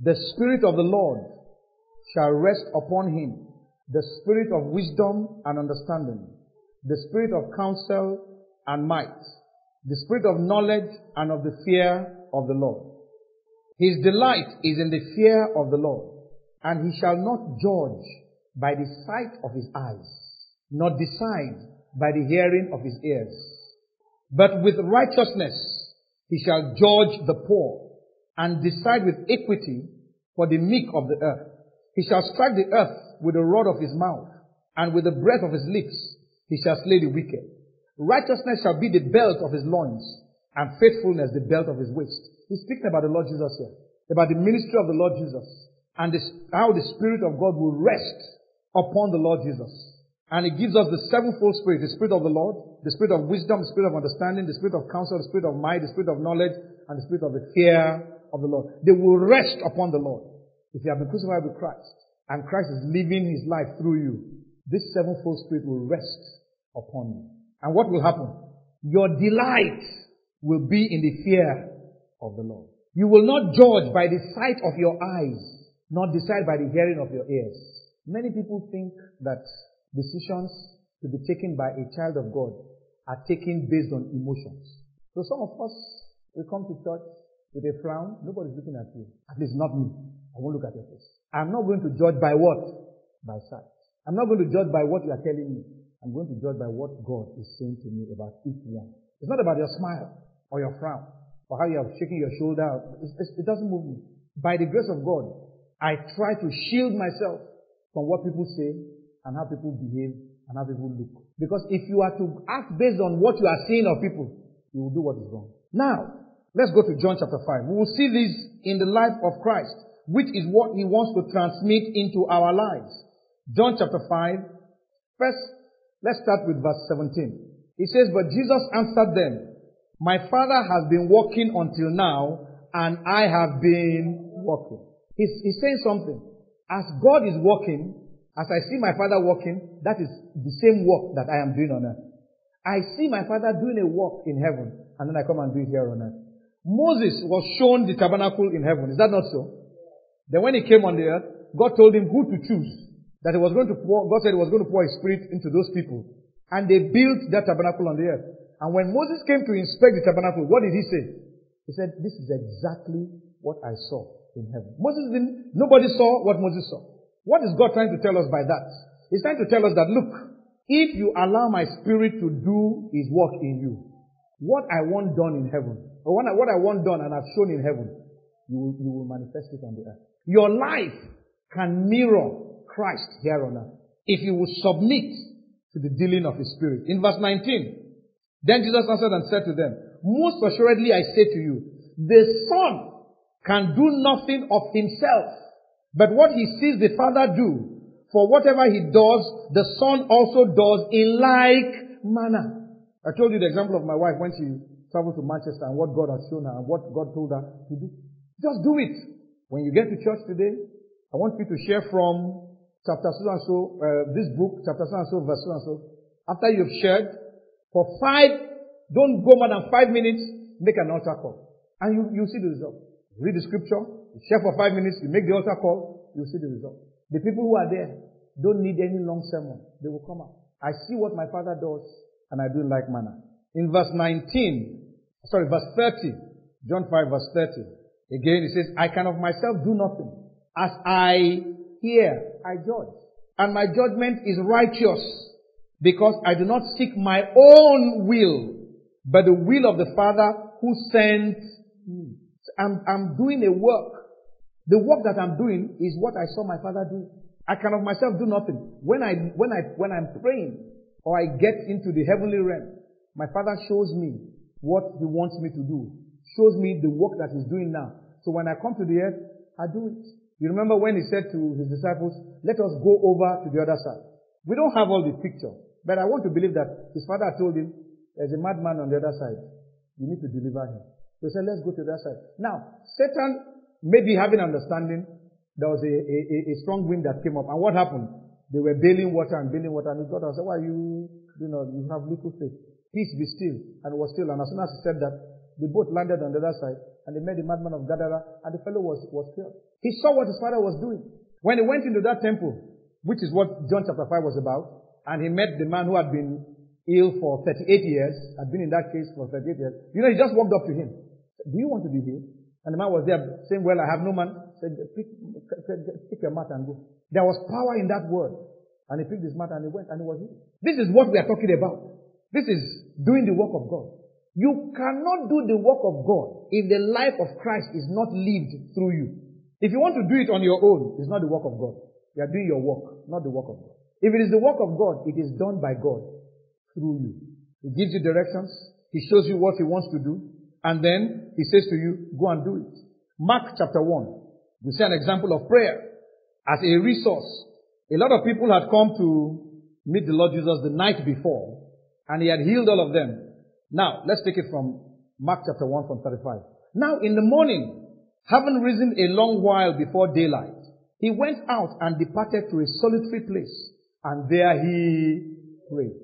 The Spirit of the Lord shall rest upon him, the Spirit of wisdom and understanding, the Spirit of counsel and might, the Spirit of knowledge and of the fear of the Lord. His delight is in the fear of the Lord, and he shall not judge by the sight of his eyes nor decide by the hearing of his ears. But with righteousness he shall judge the poor and decide with equity for the meek of the earth. He shall strike the earth with the rod of his mouth and with the breath of his lips he shall slay the wicked. Righteousness shall be the belt of his loins and faithfulness the belt of his waist. He's speaking about the Lord Jesus here, about the ministry of the Lord Jesus and this, how the Spirit of God will rest upon the Lord Jesus And it gives us the sevenfold spirit, the spirit of the Lord, the spirit of wisdom, the spirit of understanding, the spirit of counsel, the spirit of might, the spirit of knowledge, and the spirit of the fear of the Lord. They will rest upon the Lord. If you have been crucified with Christ, and Christ is living his life through you, this sevenfold spirit will rest upon you. And what will happen? Your delight will be in the fear of the Lord. You will not judge by the sight of your eyes, not decide by the hearing of your ears. Many people think that decisions to be taken by a child of God are taken based on emotions. So some of us, we come to church with a frown. Nobody's looking at you. At least not me. I won't look at your face. I'm not going to judge by what? By sight. I'm not going to judge by what you are telling me. I'm going to judge by what God is saying to me about each one. It's not about your smile or your frown or how you are shaking your shoulder. it doesn't move me. By the grace of God, I try to shield myself from what people say and how people behave and how people look. Because if you are to act based on what you are seeing of people, you will do what is wrong. Now, let's go to John chapter 5. We will see this in the life of Christ, which is what he wants to transmit into our lives. John chapter 5. First, let's start with verse 17. It says, But Jesus answered them, My Father has been working until now, and I have been working. He's, he's saying something. As God is working, as I see my father working, that is the same work that I am doing on earth. I see my father doing a work in heaven, and then I come and do it here on earth. Moses was shown the tabernacle in heaven. Is that not so? Then when he came on the earth, God told him who to choose. That he was going to pour, God said he was going to pour his spirit into those people. And they built that tabernacle on the earth. And when Moses came to inspect the tabernacle, what did he say? He said, this is exactly what I saw in heaven. Moses didn't, nobody saw what Moses saw. What is God trying to tell us by that? He's trying to tell us that, look, if you allow my spirit to do his work in you, what I want done in heaven, or what I, what I want done and I've shown in heaven, you will, you will manifest it on the earth. Your life can mirror Christ here on earth if you will submit to the dealing of his spirit. In verse 19, then Jesus answered and said to them, Most assuredly I say to you, the Son can do nothing of himself but what he sees the Father do, for whatever he does, the Son also does in like manner. I told you the example of my wife when she traveled to Manchester and what God has shown her and what God told her to do. Just do it. When you get to church today, I want you to share from chapter so and so, uh, this book, chapter so and so, verse so and so. After you've shared, for five, don't go more than five minutes, make an altar call. And you, you see the result. Read the scripture, you share for five minutes, you make the altar call, you see the result. The people who are there don't need any long sermon. They will come out. I see what my father does, and I do in like manner. In verse 19, sorry, verse 30, John 5 verse 30, again it says, I can of myself do nothing. As I hear, I judge. And my judgment is righteous, because I do not seek my own will, but the will of the Father who sent me. I'm, I'm doing a work. The work that I'm doing is what I saw my father do. I can of myself do nothing. When I, when I, when I'm praying or I get into the heavenly realm, my father shows me what he wants me to do. Shows me the work that he's doing now. So when I come to the earth, I do it. You remember when he said to his disciples, let us go over to the other side. We don't have all the picture, but I want to believe that his father told him, there's a madman on the other side. You need to deliver him. They said, let's go to the other side. Now, Satan maybe having understanding, there was a, a, a, strong wind that came up. And what happened? They were bailing water and bailing water. And God said, why you, you know, you have little faith. Peace be still. And it was still. And as soon as he said that, the boat landed on the other side and they met the madman of Gadara and the fellow was, was killed. He saw what his father was doing. When he went into that temple, which is what John chapter 5 was about, and he met the man who had been ill for 38 years, had been in that case for 38 years, you know, he just walked up to him. Do you want to be healed? And the man was there saying, Well, I have no man. Said, pick, pick your mat and go. There was power in that word. And he picked his mat and he went and he was healed. This is what we are talking about. This is doing the work of God. You cannot do the work of God if the life of Christ is not lived through you. If you want to do it on your own, it's not the work of God. You are doing your work, not the work of God. If it is the work of God, it is done by God through you. He gives you directions. He shows you what he wants to do. And then he says to you, go and do it. Mark chapter 1. We see an example of prayer as a resource. A lot of people had come to meet the Lord Jesus the night before, and he had healed all of them. Now, let's take it from Mark chapter 1 from 35. Now, in the morning, having risen a long while before daylight, he went out and departed to a solitary place, and there he prayed.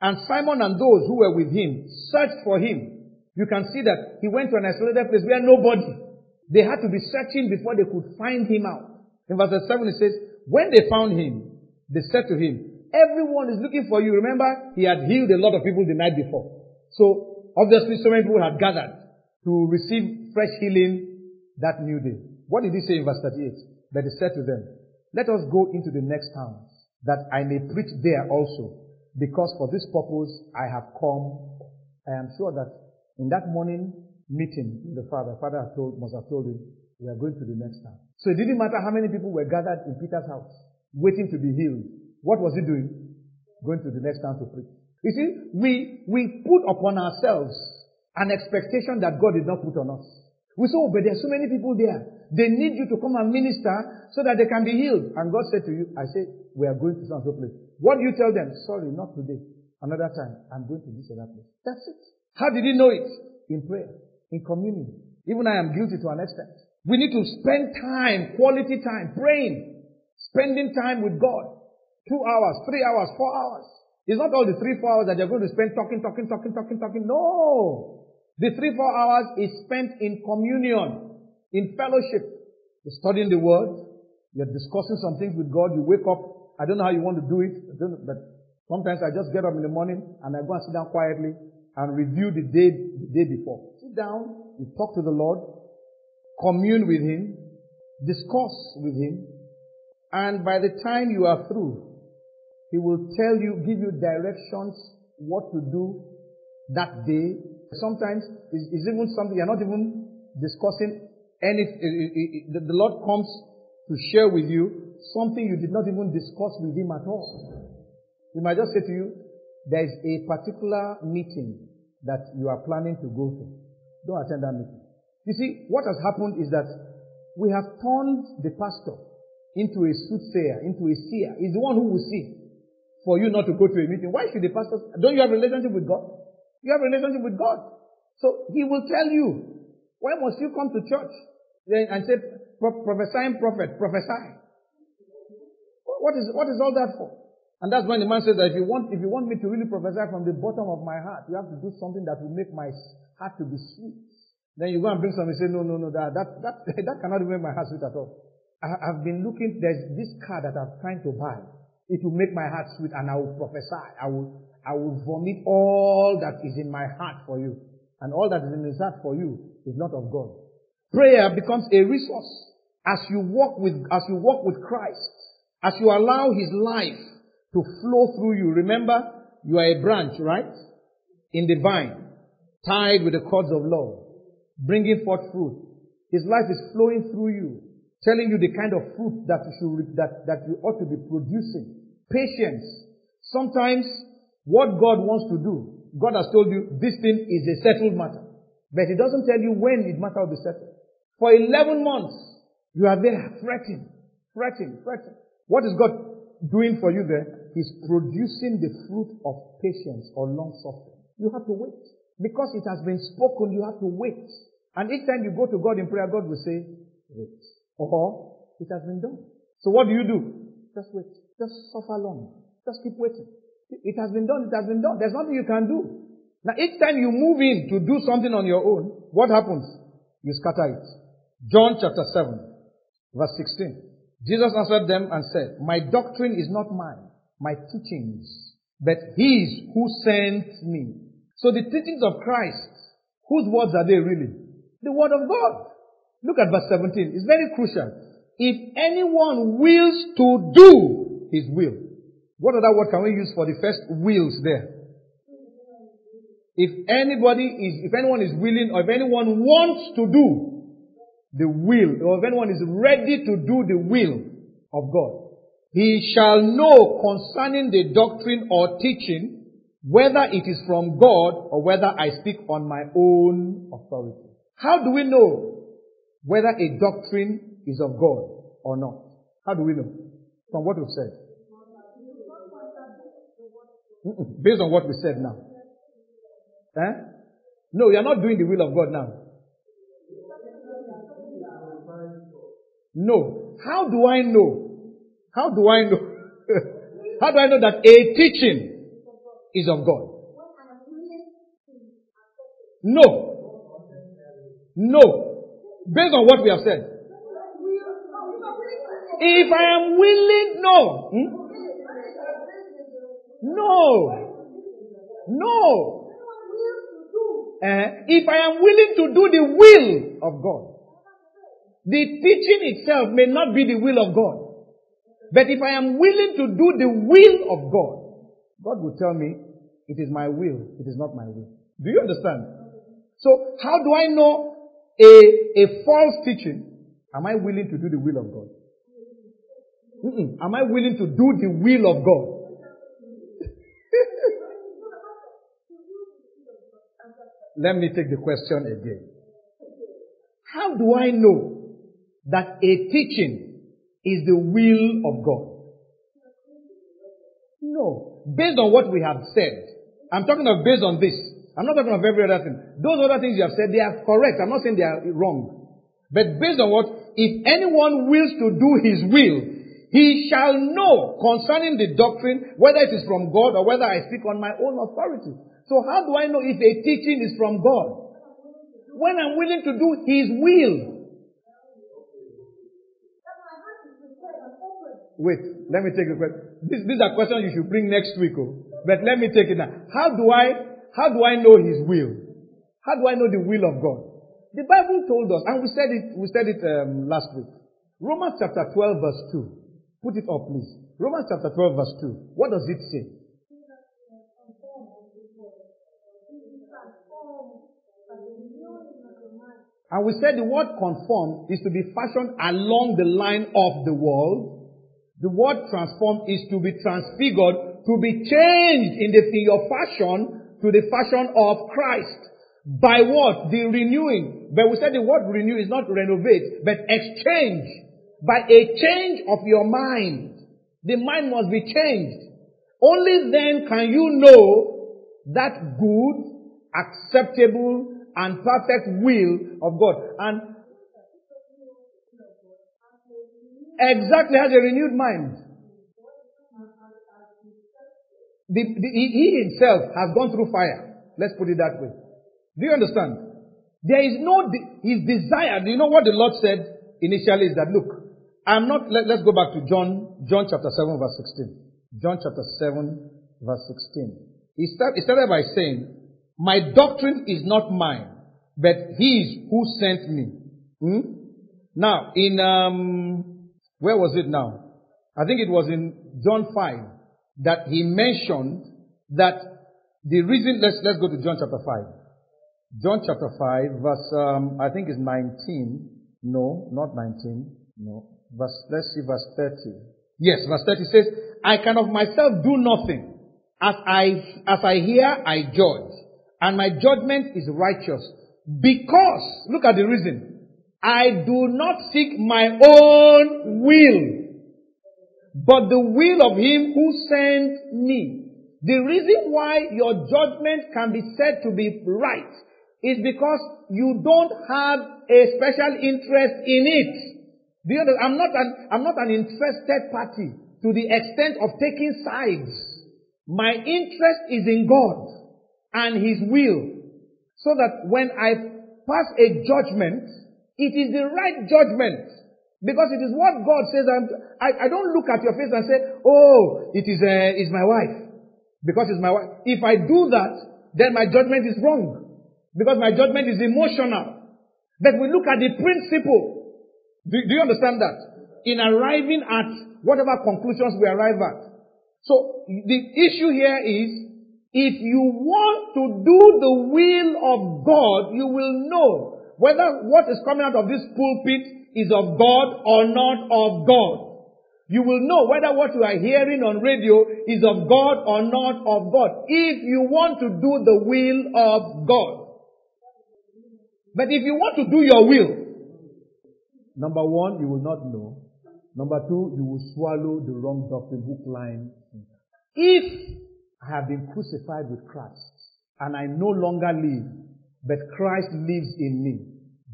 And Simon and those who were with him searched for him. You can see that he went to an isolated place where nobody. They had to be searching before they could find him out. In verse 7 it says, when they found him, they said to him, everyone is looking for you. Remember, he had healed a lot of people the night before. So, obviously so many people had gathered to receive fresh healing that new day. What did he say in verse 38? But he said to them, Let us go into the next towns, that I may preach there also, because for this purpose I have come. I am sure that in that morning meeting with the Father, Father told, must have told him, we are going to the next town. So it didn't matter how many people were gathered in Peter's house, waiting to be healed. What was he doing? Going to the next town to preach. You see, we, we put upon ourselves an expectation that God did not put on us. We say, oh, but there are so many people there. They need you to come and minister so that they can be healed. And God said to you, I say, we are going to some other place. What do you tell them? Sorry, not today. Another time. I'm going to this other place. That's it. How did he know it? In prayer. In communion. Even I am guilty to an extent. We need to spend time, quality time, praying. Spending time with God. Two hours, three hours, four hours. It's not all the three, four hours that you're going to spend talking, talking, talking, talking, talking. No. The three, four hours is spent in communion, in fellowship. You're studying the word. You're discussing some things with God. You wake up. I don't know how you want to do it, but sometimes I just get up in the morning and I go and sit down quietly and review the day, the day before. Sit down, you talk to the Lord, commune with Him, discuss with Him, and by the time you are through, He will tell you, give you directions, what to do that day, Sometimes it's, it's even something you're not even discussing any, the Lord comes to share with you something you did not even discuss with Him at all. He might just say to you, there is a particular meeting that you are planning to go to. Don't attend that meeting. You see, what has happened is that we have turned the pastor into a soothsayer, into a seer. He's the one who will see for you not to go to a meeting. Why should the pastor? Don't you have a relationship with God? You have a relationship with God. So he will tell you, why must you come to church? And say, prophesying prophet, prophesy. What is, what is all that for? And that's when the man says that if you want, if you want me to really prophesy from the bottom of my heart, you have to do something that will make my heart to be sweet. Then you go and bring something and say, no, no, no, that, that, that, that cannot make my heart sweet at all. I, have been looking, there's this car that I'm trying to buy. It will make my heart sweet and I will prophesy. I will, I will vomit all that is in my heart for you. And all that is in his heart for you is not of God. Prayer becomes a resource as you walk with, as you walk with Christ, as you allow his life to flow through you. Remember, you are a branch, right? In the vine, tied with the cords of love, bringing forth fruit. His life is flowing through you, telling you the kind of fruit that you should, that, that you ought to be producing. Patience. Sometimes what God wants to do. God has told you this thing is a settled matter. But He doesn't tell you when it matter will be settled. For 11 months, you are there fretting, fretting, fretting. What is God doing for you there? He's producing the fruit of patience or long suffering. You have to wait. Because it has been spoken, you have to wait. And each time you go to God in prayer, God will say, wait. Or, it has been done. So what do you do? Just wait. Just suffer long. Just keep waiting. It has been done, it has been done. There's nothing you can do. Now each time you move in to do something on your own, what happens? You scatter it. John chapter 7, verse 16. Jesus answered them and said, My doctrine is not mine, my teachings, but his who sent me. So the teachings of Christ, whose words are they really? The word of God. Look at verse 17. It's very crucial. If anyone wills to do his will, what other word can we use for the first wills there? If anybody is, if anyone is willing or if anyone wants to do the will, or if anyone is ready to do the will of God, he shall know concerning the doctrine or teaching whether it is from God or whether I speak on my own authority. How do we know whether a doctrine is of God or not? How do we know? From what we've said. Based on what we said now. Eh? No, you are not doing the will of God now. No. How do I know? How do I know? How do I know that a teaching is of God? No. No. Based on what we have said. If I am willing, no. Hmm? No. No. Uh, if I am willing to do the will of God, the teaching itself may not be the will of God. But if I am willing to do the will of God, God will tell me, it is my will, it is not my will. Do you understand? So, how do I know a, a false teaching? Am I willing to do the will of God? Mm-mm. Am I willing to do the will of God? Let me take the question again. How do I know that a teaching is the will of God? No. Based on what we have said. I'm talking of based on this. I'm not talking of every other thing. Those other things you have said, they are correct. I'm not saying they are wrong. But based on what, if anyone wills to do his will, he shall know concerning the doctrine whether it is from God or whether I speak on my own authority. So how do I know if a teaching is from God? When I'm willing to do His will. Wait, let me take the question. These are questions you should bring next week. Oh. But let me take it now. How do I, how do I know His will? How do I know the will of God? The Bible told us, and we said it, we said it um, last week. Romans chapter 12 verse 2. Put it up please. Romans chapter 12 verse 2. What does it say? And we said the word conform is to be fashioned along the line of the world. The word transform is to be transfigured, to be changed in the in your fashion to the fashion of Christ. By what? The renewing. But we said the word renew is not renovate, but exchange. By a change of your mind. The mind must be changed. Only then can you know that good, acceptable, and perfect will of God. And exactly has a renewed mind. The, the, he himself has gone through fire. Let's put it that way. Do you understand? There is no, de- his desire. Do you know what the Lord said initially is that, look, I'm not, let, us go back to John, John chapter 7 verse 16. John chapter 7 verse 16. He, start, he started by saying, my doctrine is not mine, but his who sent me. Hmm? Now, in, um, where was it now? I think it was in John 5 that he mentioned that the reason, let's, let's go to John chapter 5. John chapter 5 verse, um, I think it's 19. No, not 19. No. Verse, let's see verse 30. Yes, verse 30 says, I can of myself do nothing. As I, as I hear, I judge and my judgment is righteous. Because, look at the reason, I do not seek my own will, but the will of him who sent me. The reason why your judgment can be said to be right is because you don't have a special interest in it. Do you? I'm not an, I'm not an interested party to the extent of taking sides. My interest is in God and His will. So that when I pass a judgment, it is the right judgment. Because it is what God says. I, I don't look at your face and say, oh, it is, uh, is my wife. Because it's my wife. If I do that, then my judgment is wrong. Because my judgment is emotional. But we look at the principle. Do, do you understand that? In arriving at whatever conclusions we arrive at. So the issue here is if you want to do the will of God, you will know whether what is coming out of this pulpit is of God or not of God. You will know whether what you are hearing on radio is of God or not of God. If you want to do the will of God. But if you want to do your will, number one, you will not know. Number two, you will swallow the wrong doctrine, hook, line. If I have been crucified with Christ, and I no longer live, but Christ lives in me.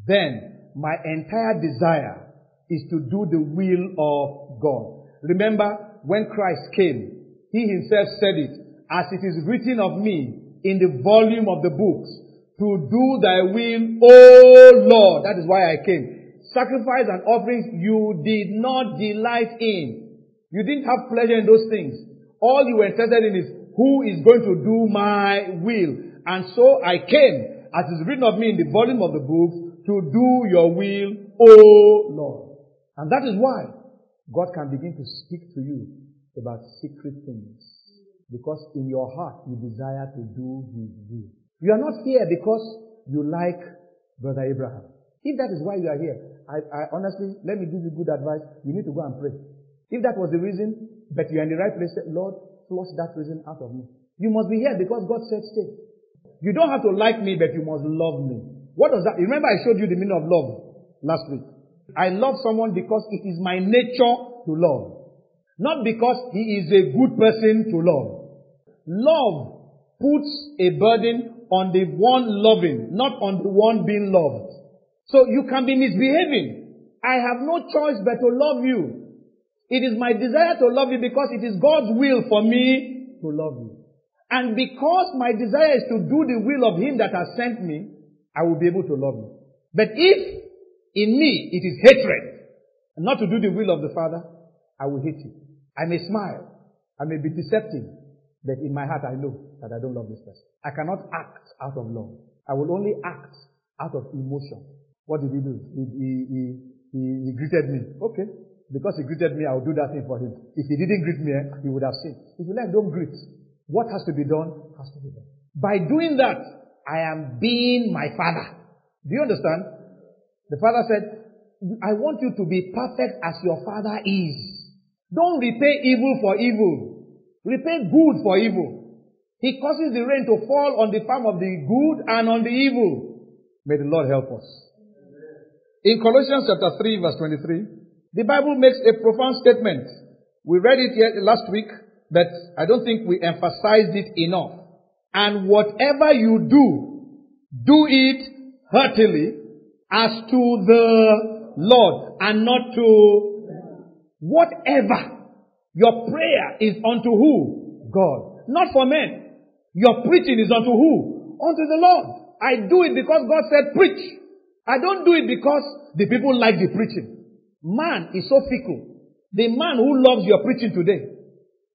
Then my entire desire is to do the will of God. Remember, when Christ came, he himself said it, as it is written of me in the volume of the books, to do thy will, O Lord. That is why I came. Sacrifice and offerings you did not delight in. You didn't have pleasure in those things. All you were interested in is who is going to do my will. And so I came, as is written of me in the volume of the books, to do your will, O Lord. And that is why God can begin to speak to you about secret things. Because in your heart you desire to do His will. You are not here because you like Brother Abraham. If that is why you are here, I, I honestly, let me give you good advice. You need to go and pray. If that was the reason, but you are in the right place, Lord, flush that reason out of me. You must be here because God said stay. You don't have to like me, but you must love me. What does that? Remember I showed you the meaning of love last week. I love someone because it is my nature to love. Not because he is a good person to love. Love puts a burden on the one loving, not on the one being loved. So you can be misbehaving. I have no choice but to love you. It is my desire to love you because it is God's will for me to love you. And because my desire is to do the will of Him that has sent me, I will be able to love you. But if in me it is hatred, and not to do the will of the Father, I will hate you. I may smile. I may be deceptive. But in my heart I know that I don't love this person. I cannot act out of love. I will only act out of emotion. What did he do? He, he, he, he, he greeted me. Okay. Because he greeted me, I will do that thing for him. If he didn't greet me, eh, he would have seen. If you like, don't greet. What has to be done, has to be done. By doing that, I am being my father. Do you understand? The father said, I want you to be perfect as your father is. Don't repay evil for evil. Repay good for evil. He causes the rain to fall on the farm of the good and on the evil. May the Lord help us. In Colossians chapter 3 verse 23, the Bible makes a profound statement. We read it here last week, but I don't think we emphasized it enough. And whatever you do, do it heartily as to the Lord and not to whatever. Your prayer is unto who? God. Not for men. Your preaching is unto who? Unto the Lord. I do it because God said preach. I don't do it because the people like the preaching. Man is so fickle. The man who loves your preaching today,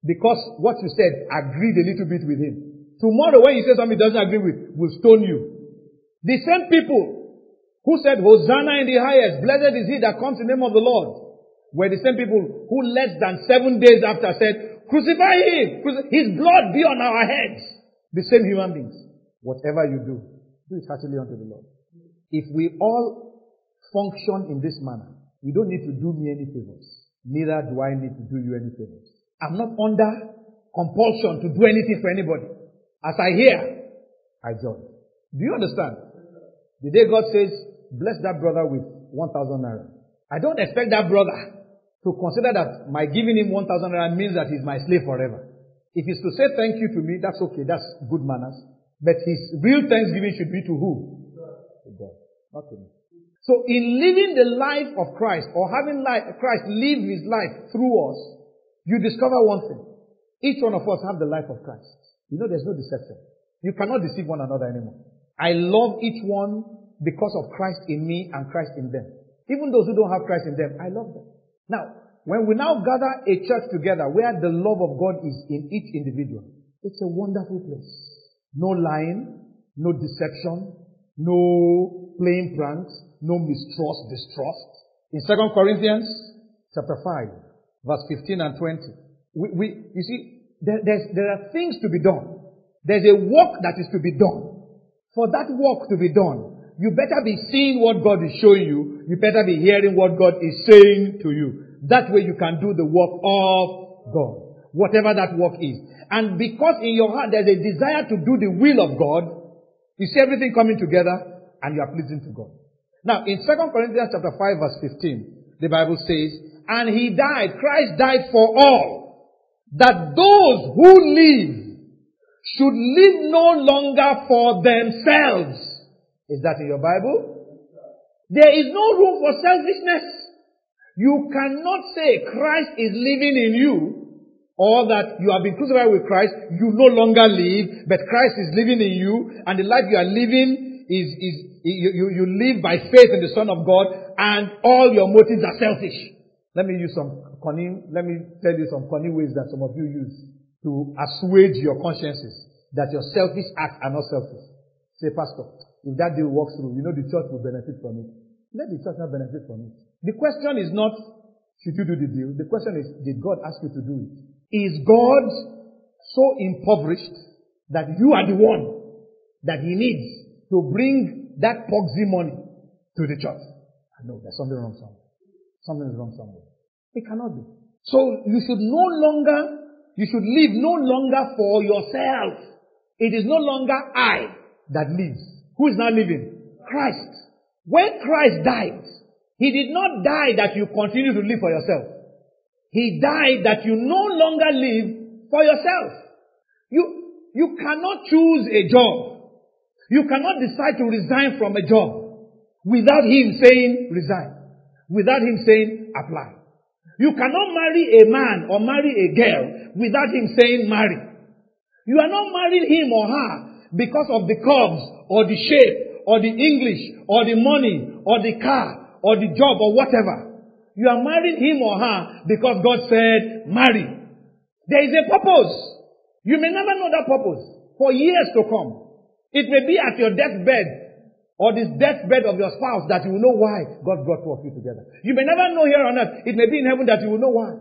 because what you said agreed a little bit with him. Tomorrow when you say something he doesn't agree with, will stone you. The same people who said, Hosanna in the highest, blessed is he that comes in the name of the Lord, were the same people who less than seven days after said, crucify him, his blood be on our heads. The same human beings. Whatever you do, do it heartily unto the Lord. If we all function in this manner, you don't need to do me any favors. Neither do I need to do you any favors. I'm not under compulsion to do anything for anybody. As I hear, I join. Do you understand? The day God says, bless that brother with 1,000 naira. I don't expect that brother to consider that my giving him 1,000 naira means that he's my slave forever. If he's to say thank you to me, that's okay. That's good manners. But his real thanksgiving should be to who? To God. Not to me. So in living the life of Christ or having life, Christ live his life through us, you discover one thing. Each one of us have the life of Christ. You know there's no deception. You cannot deceive one another anymore. I love each one because of Christ in me and Christ in them. Even those who don't have Christ in them, I love them. Now, when we now gather a church together where the love of God is in each individual, it's a wonderful place. No lying, no deception, no playing pranks, no mistrust, distrust. In 2 Corinthians chapter 5, verse 15 and 20, we, we you see, there, there are things to be done. There's a work that is to be done. For that work to be done, you better be seeing what God is showing you. You better be hearing what God is saying to you. That way you can do the work of God. Whatever that work is. And because in your heart there's a desire to do the will of God, you see everything coming together and you are pleasing to God. Now, in 2 Corinthians chapter 5 verse 15, the Bible says, And he died, Christ died for all, that those who live should live no longer for themselves. Is that in your Bible? There is no room for selfishness. You cannot say Christ is living in you or that you have been crucified with Christ, you no longer live, but Christ is living in you, and the life you are living is, is you, you, you live by faith in the Son of God, and all your motives are selfish. Let me use some cunning, let me tell you some cunning ways that some of you use to assuage your consciences that your selfish acts are not selfish. Say, Pastor, if that deal works through, you know the church will benefit from it. Let the church not benefit from it. The question is not, should you do the deal? The question is, did God ask you to do it? Is God so impoverished that you are the one that he needs to bring that proxy money to the church? I know there's something wrong somewhere. Something is wrong somewhere. It cannot be. So you should no longer, you should live no longer for yourself. It is no longer I that lives. Who is now living? Christ. When Christ died, He did not die that you continue to live for yourself. He died that you no longer live for yourself. You, you cannot choose a job. You cannot decide to resign from a job without him saying resign. Without him saying apply. You cannot marry a man or marry a girl without him saying marry. You are not marrying him or her because of the curves or the shape or the English or the money or the car or the job or whatever. You are marrying him or her because God said, marry. There is a purpose. You may never know that purpose for years to come. It may be at your deathbed or this deathbed of your spouse that you will know why God brought two of you together. You may never know here on earth. It may be in heaven that you will know why.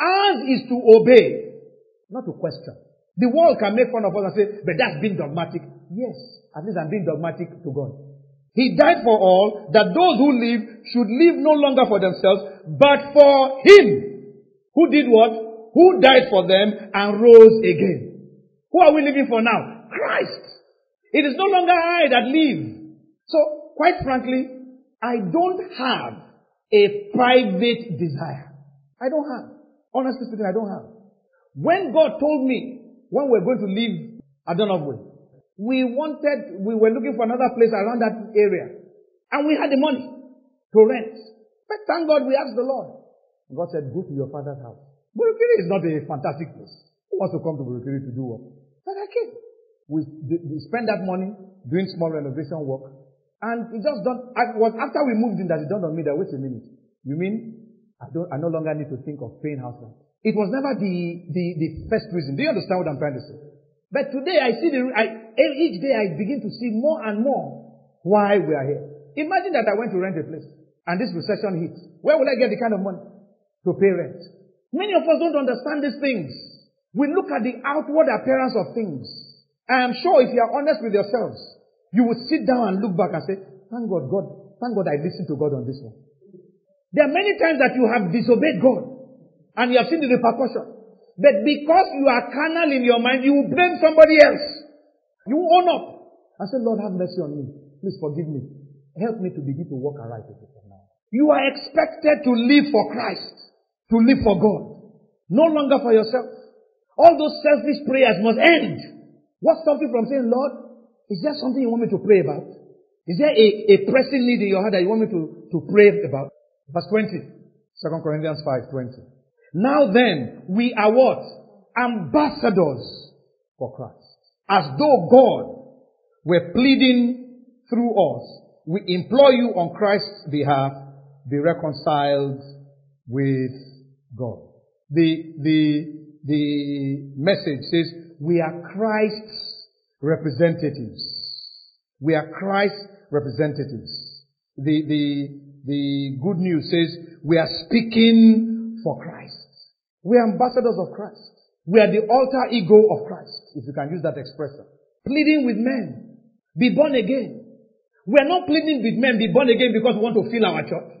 Ours is to obey, not to question. The world can make fun of us and say, but that's being dogmatic. Yes, at least I'm being dogmatic to God. He died for all that those who live should live no longer for themselves, but for Him who did what? Who died for them and rose again. Who are we living for now? Christ. It is no longer I that live. So, quite frankly, I don't have a private desire. I don't have. Honestly speaking, I don't have. When God told me when we're going to leave Adonabwe, we wanted, we were looking for another place around that area. And we had the money to rent. But thank God we asked the Lord. God said, go to your father's house. Borokiri is not a fantastic place. Who wants to come to Borokiri to do work? But I came. We, we spent that money doing small renovation work. And it just done, it was after we moved in that it dawned on me that, wait a minute. You mean I don't, I no longer need to think of paying house rent? It was never the, the, the first reason. Do you understand what I'm trying to say? But today I see the, I, each day I begin to see more and more why we are here. Imagine that I went to rent a place and this recession hits. Where will I get the kind of money to pay rent? Many of us don't understand these things. We look at the outward appearance of things. I am sure if you are honest with yourselves, you will sit down and look back and say, thank God, God, thank God I listened to God on this one. There are many times that you have disobeyed God and you have seen the repercussion. But because you are carnal in your mind, you will blame somebody else. You will own up and say, Lord, have mercy on me. Please forgive me. Help me to begin to walk aright with it now. You are expected to live for Christ, to live for God, no longer for yourself. All those selfish prayers must end. What stops you from saying, Lord, is there something you want me to pray about? Is there a, a pressing need in your heart that you want me to, to pray about? Verse 20. 2 Corinthians 5, 20. Now then, we are what? Ambassadors for Christ. As though God were pleading through us. We implore you on Christ's behalf, be reconciled with God. The, the, the message says, we are Christ's representatives. We are Christ's representatives. The, the, the good news says, we are speaking for Christ. We are ambassadors of Christ. We are the alter ego of Christ, if you can use that expression. Pleading with men. Be born again. We are not pleading with men be born again because we want to fill our church.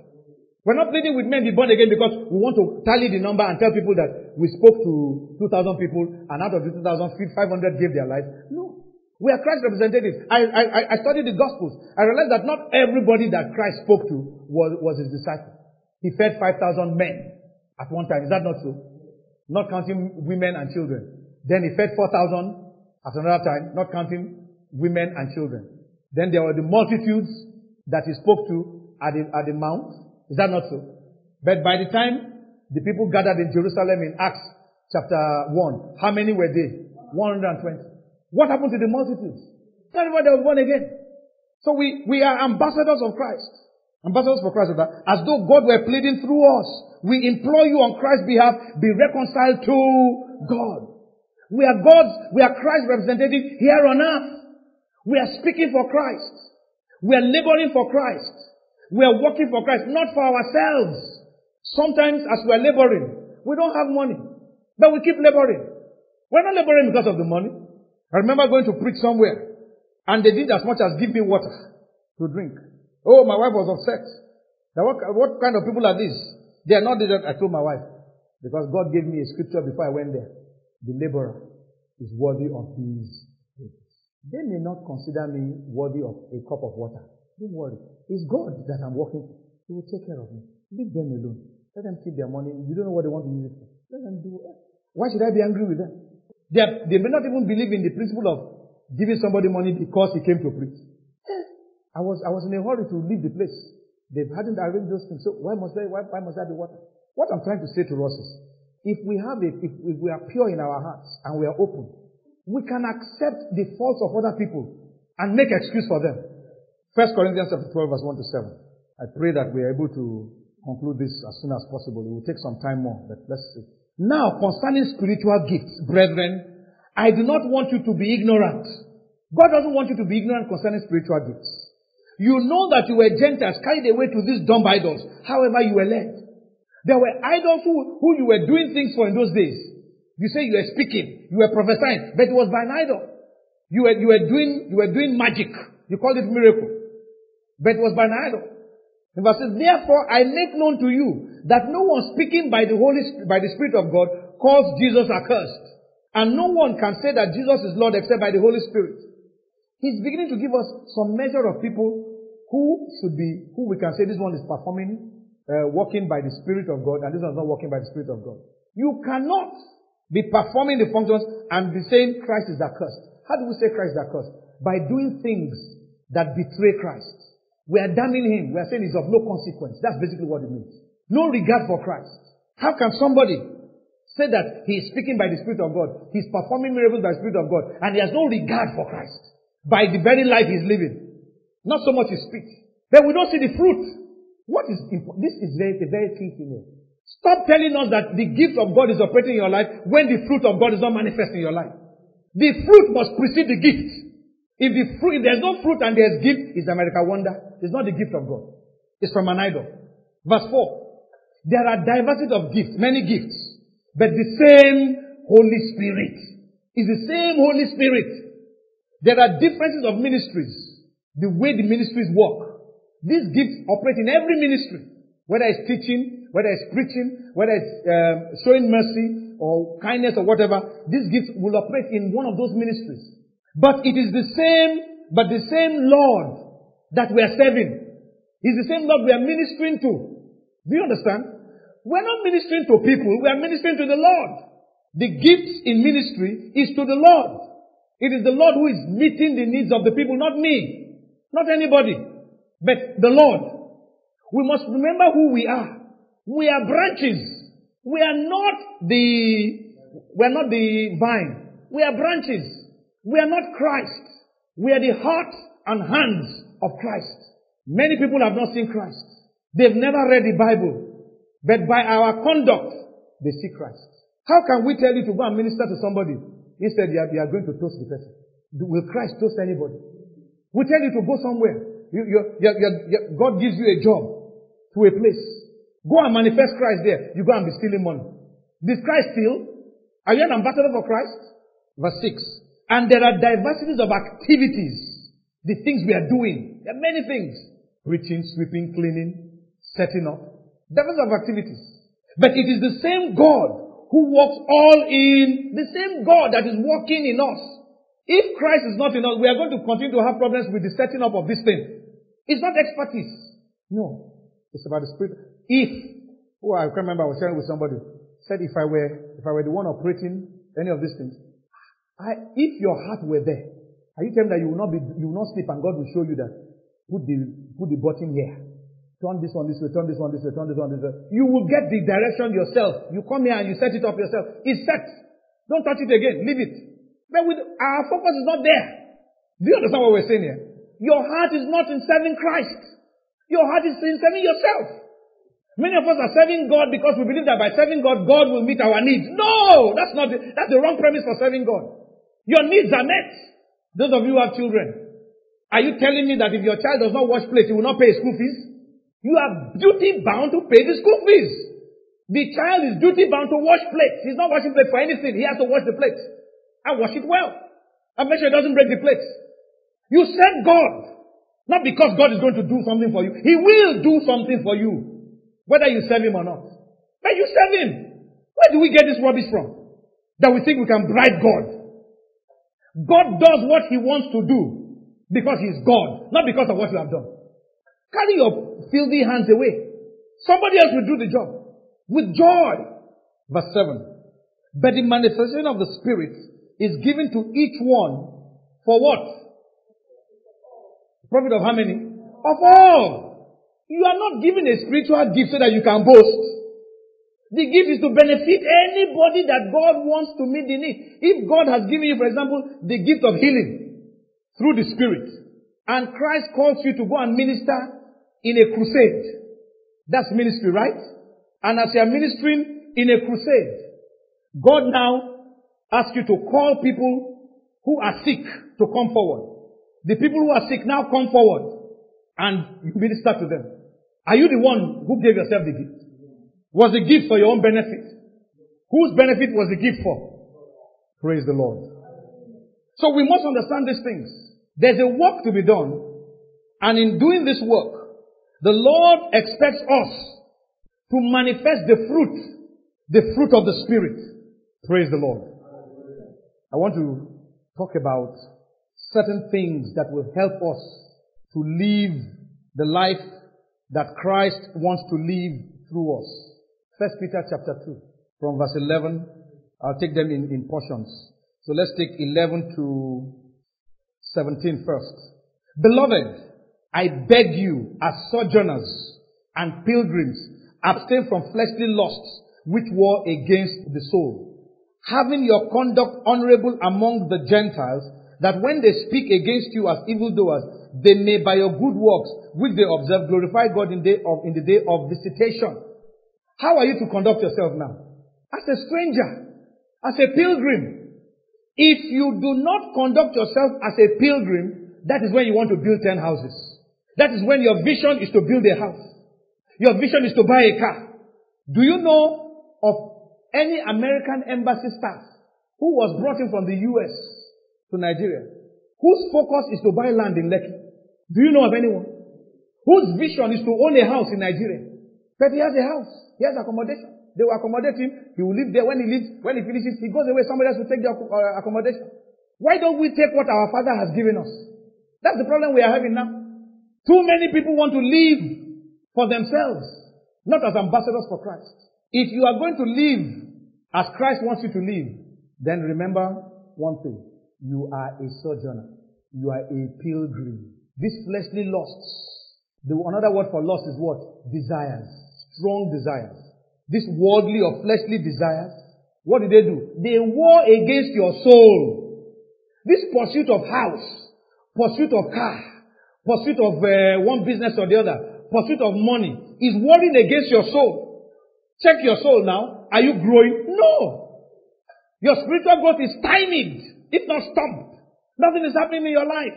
We're not pleading with men be born again because we want to tally the number and tell people that we spoke to 2,000 people and out of the 2,000, 500 gave their life. No. We are Christ representatives. I, I, I studied the Gospels. I realized that not everybody that Christ spoke to was, was his disciple. He fed 5,000 men at one time. Is that not so? not counting women and children. Then he fed 4,000 at another time, not counting women and children. Then there were the multitudes that he spoke to at the, at the mount. Is that not so? But by the time the people gathered in Jerusalem in Acts chapter 1, how many were they? 120. What happened to the multitudes? Everybody was born again. So we, we are ambassadors of Christ. Ambassadors for Christ, as though God were pleading through us. We implore you on Christ's behalf, be reconciled to God. We are God's, we are Christ's representative here on earth. We are speaking for Christ. We are laboring for Christ. We are working for Christ, not for ourselves. Sometimes as we are laboring, we don't have money, but we keep laboring. We're not laboring because of the money. I remember going to preach somewhere and they did as much as give me water to drink. Oh, my wife was upset. Now what, what kind of people are these? They are not the I told my wife. Because God gave me a scripture before I went there. The laborer is worthy of his wages. They may not consider me worthy of a cup of water. Don't worry. It's God that I'm working. He will take care of me. Leave them alone. Let them keep their money. You don't know what they want to use it for. Let them do it. Why should I be angry with them? They, they may not even believe in the principle of giving somebody money because he came to preach. I was, I was in a hurry to leave the place. They hadn't arranged those things. So why must I, why, why must I be water? What I'm trying to say to us is, if we have a, if, if we are pure in our hearts and we are open, we can accept the faults of other people and make excuse for them. First Corinthians chapter 12 verse 1 to 7. I pray that we are able to conclude this as soon as possible. It will take some time more, but let's see. Now, concerning spiritual gifts, brethren, I do not want you to be ignorant. God doesn't want you to be ignorant concerning spiritual gifts. You know that you were Gentiles carried away to these dumb idols, however you were led. There were idols who, who you were doing things for in those days. You say you were speaking, you were prophesying, but it was by an idol. You were, you were doing, you were doing magic. You called it miracle. But it was by an idol. The verse says, therefore I make known to you that no one speaking by the Holy, by the Spirit of God calls Jesus accursed. And no one can say that Jesus is Lord except by the Holy Spirit. He's beginning to give us some measure of people who should be, who we can say this one is performing, uh, walking by the Spirit of God, and this one is not walking by the Spirit of God. You cannot be performing the functions and be saying Christ is accursed. How do we say Christ is accursed? By doing things that betray Christ. We are damning him. We are saying he's of no consequence. That's basically what it means. No regard for Christ. How can somebody Say that he is speaking by the Spirit of God. He's performing miracles by the Spirit of God. And he has no regard for Christ. By the very life he's living. Not so much his speech. Then we don't see the fruit. What is important? This is very, very key thing here. Stop telling us that the gift of God is operating in your life when the fruit of God is not manifest in your life. The fruit must precede the gift. If the fruit, if there's no fruit and there's gift, it's America wonder. It's not the gift of God. It's from an idol. Verse 4. There are diversity of gifts, many gifts. But the same Holy Spirit is the same Holy Spirit. There are differences of ministries, the way the ministries work. These gifts operate in every ministry, whether it's teaching, whether it's preaching, whether it's um, showing mercy or kindness or whatever. These gifts will operate in one of those ministries. But it is the same, but the same Lord that we are serving. Is the same Lord we are ministering to. Do you understand? We're not ministering to people, we are ministering to the Lord. The gifts in ministry is to the Lord. It is the Lord who is meeting the needs of the people, not me, not anybody, but the Lord. We must remember who we are. We are branches. We are not the, we are not the vine. We are branches. We are not Christ. We are the heart and hands of Christ. Many people have not seen Christ. They've never read the Bible. But by our conduct, they see Christ. How can we tell you to go and minister to somebody? Instead, you are, you are going to toast the person. Will Christ toast anybody? We tell you to go somewhere. You, you, God gives you a job to a place. Go and manifest Christ there. You go and be stealing money. Did Christ steal? Are you an ambassador for Christ? Verse 6. And there are diversities of activities. The things we are doing. There are many things. Preaching, sweeping, cleaning, setting up. Dozens of activities. But it is the same God who works all in, the same God that is working in us. If Christ is not in us, we are going to continue to have problems with the setting up of this thing. It's not expertise. No. It's about the spirit. If, oh, I can't remember, I was sharing with somebody, said if I were, if I were the one operating any of these things, I, if your heart were there, are you telling that you will not be, you will not sleep and God will show you that put the, put the button here. Turn this one this way, turn this one this way, turn this one this way. You will get the direction yourself. You come here and you set it up yourself. It's set. Don't touch it again. Leave it. But with, our focus is not there. Do you understand what we're saying here? Your heart is not in serving Christ. Your heart is in serving yourself. Many of us are serving God because we believe that by serving God, God will meet our needs. No! That's not the, that's the wrong premise for serving God. Your needs are met. Those of you who have children, are you telling me that if your child does not wash plates, he will not pay school fees? You are duty bound to pay the school fees. The child is duty bound to wash plates. He's not washing plates for anything. He has to wash the plates. And wash it well. And make sure it doesn't break the plates. You serve God. Not because God is going to do something for you. He will do something for you. Whether you serve him or not. But you serve him. Where do we get this rubbish from? That we think we can bribe God. God does what he wants to do because he's God, not because of what you have done. Carry your filthy hands away. Somebody else will do the job with joy. Verse 7. But the manifestation of the Spirit is given to each one for what? Profit of how many? Of all. You are not given a spiritual gift so that you can boast. The gift is to benefit anybody that God wants to meet the need. If God has given you, for example, the gift of healing through the Spirit, and Christ calls you to go and minister in a crusade, that's ministry, right? And as you are ministering in a crusade, God now asks you to call people who are sick to come forward. The people who are sick now come forward and you minister to them. Are you the one who gave yourself the gift? Was the gift for your own benefit? Whose benefit was the gift for? Praise the Lord. So we must understand these things. There's a work to be done. And in doing this work, the Lord expects us to manifest the fruit, the fruit of the Spirit. Praise the Lord. I want to talk about certain things that will help us to live the life that Christ wants to live through us. First Peter chapter 2 from verse 11. I'll take them in, in portions. So let's take 11 to 17 first. Beloved, I beg you as sojourners and pilgrims, abstain from fleshly lusts which war against the soul. Having your conduct honorable among the Gentiles, that when they speak against you as evildoers, they may by your good works, which they observe, glorify God in, day of, in the day of visitation. How are you to conduct yourself now? As a stranger, as a pilgrim. If you do not conduct yourself as a pilgrim, that is when you want to build 10 houses. That is when your vision is to build a house. Your vision is to buy a car. Do you know of any American embassy staff who was brought in from the US to Nigeria, whose focus is to buy land in Lekki? Do you know of anyone? Whose vision is to own a house in Nigeria? But he has a house. He has accommodation. They will accommodate him. He will live there. When he leaves, when he finishes, he goes away. Somebody else will take the uh, accommodation. Why don't we take what our Father has given us? That's the problem we are having now. Too many people want to live for themselves, not as ambassadors for Christ. If you are going to live as Christ wants you to live, then remember one thing. You are a sojourner. You are a pilgrim. This fleshly lusts. The, another word for lust is what? Desires. Strong desires. This worldly or fleshly desires. What did they do? They war against your soul. This pursuit of house, pursuit of car, pursuit of uh, one business or the other, pursuit of money is warring against your soul. Check your soul now. Are you growing? No. Your spiritual growth is stymied, if not stopped. Nothing is happening in your life.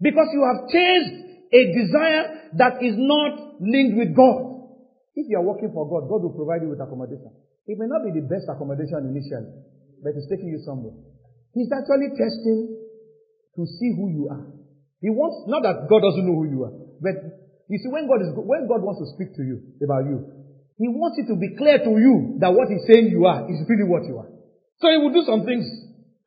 Because you have chased a desire that is not linked with God. If you are working for God, God will provide you with accommodation. It may not be the best accommodation initially, but it's taking you somewhere. He's actually testing to see who you are. He wants, not that God doesn't know who you are, but you see, when God is, when God wants to speak to you about you, He wants it to be clear to you that what He's saying you are is really what you are. So He will do some things,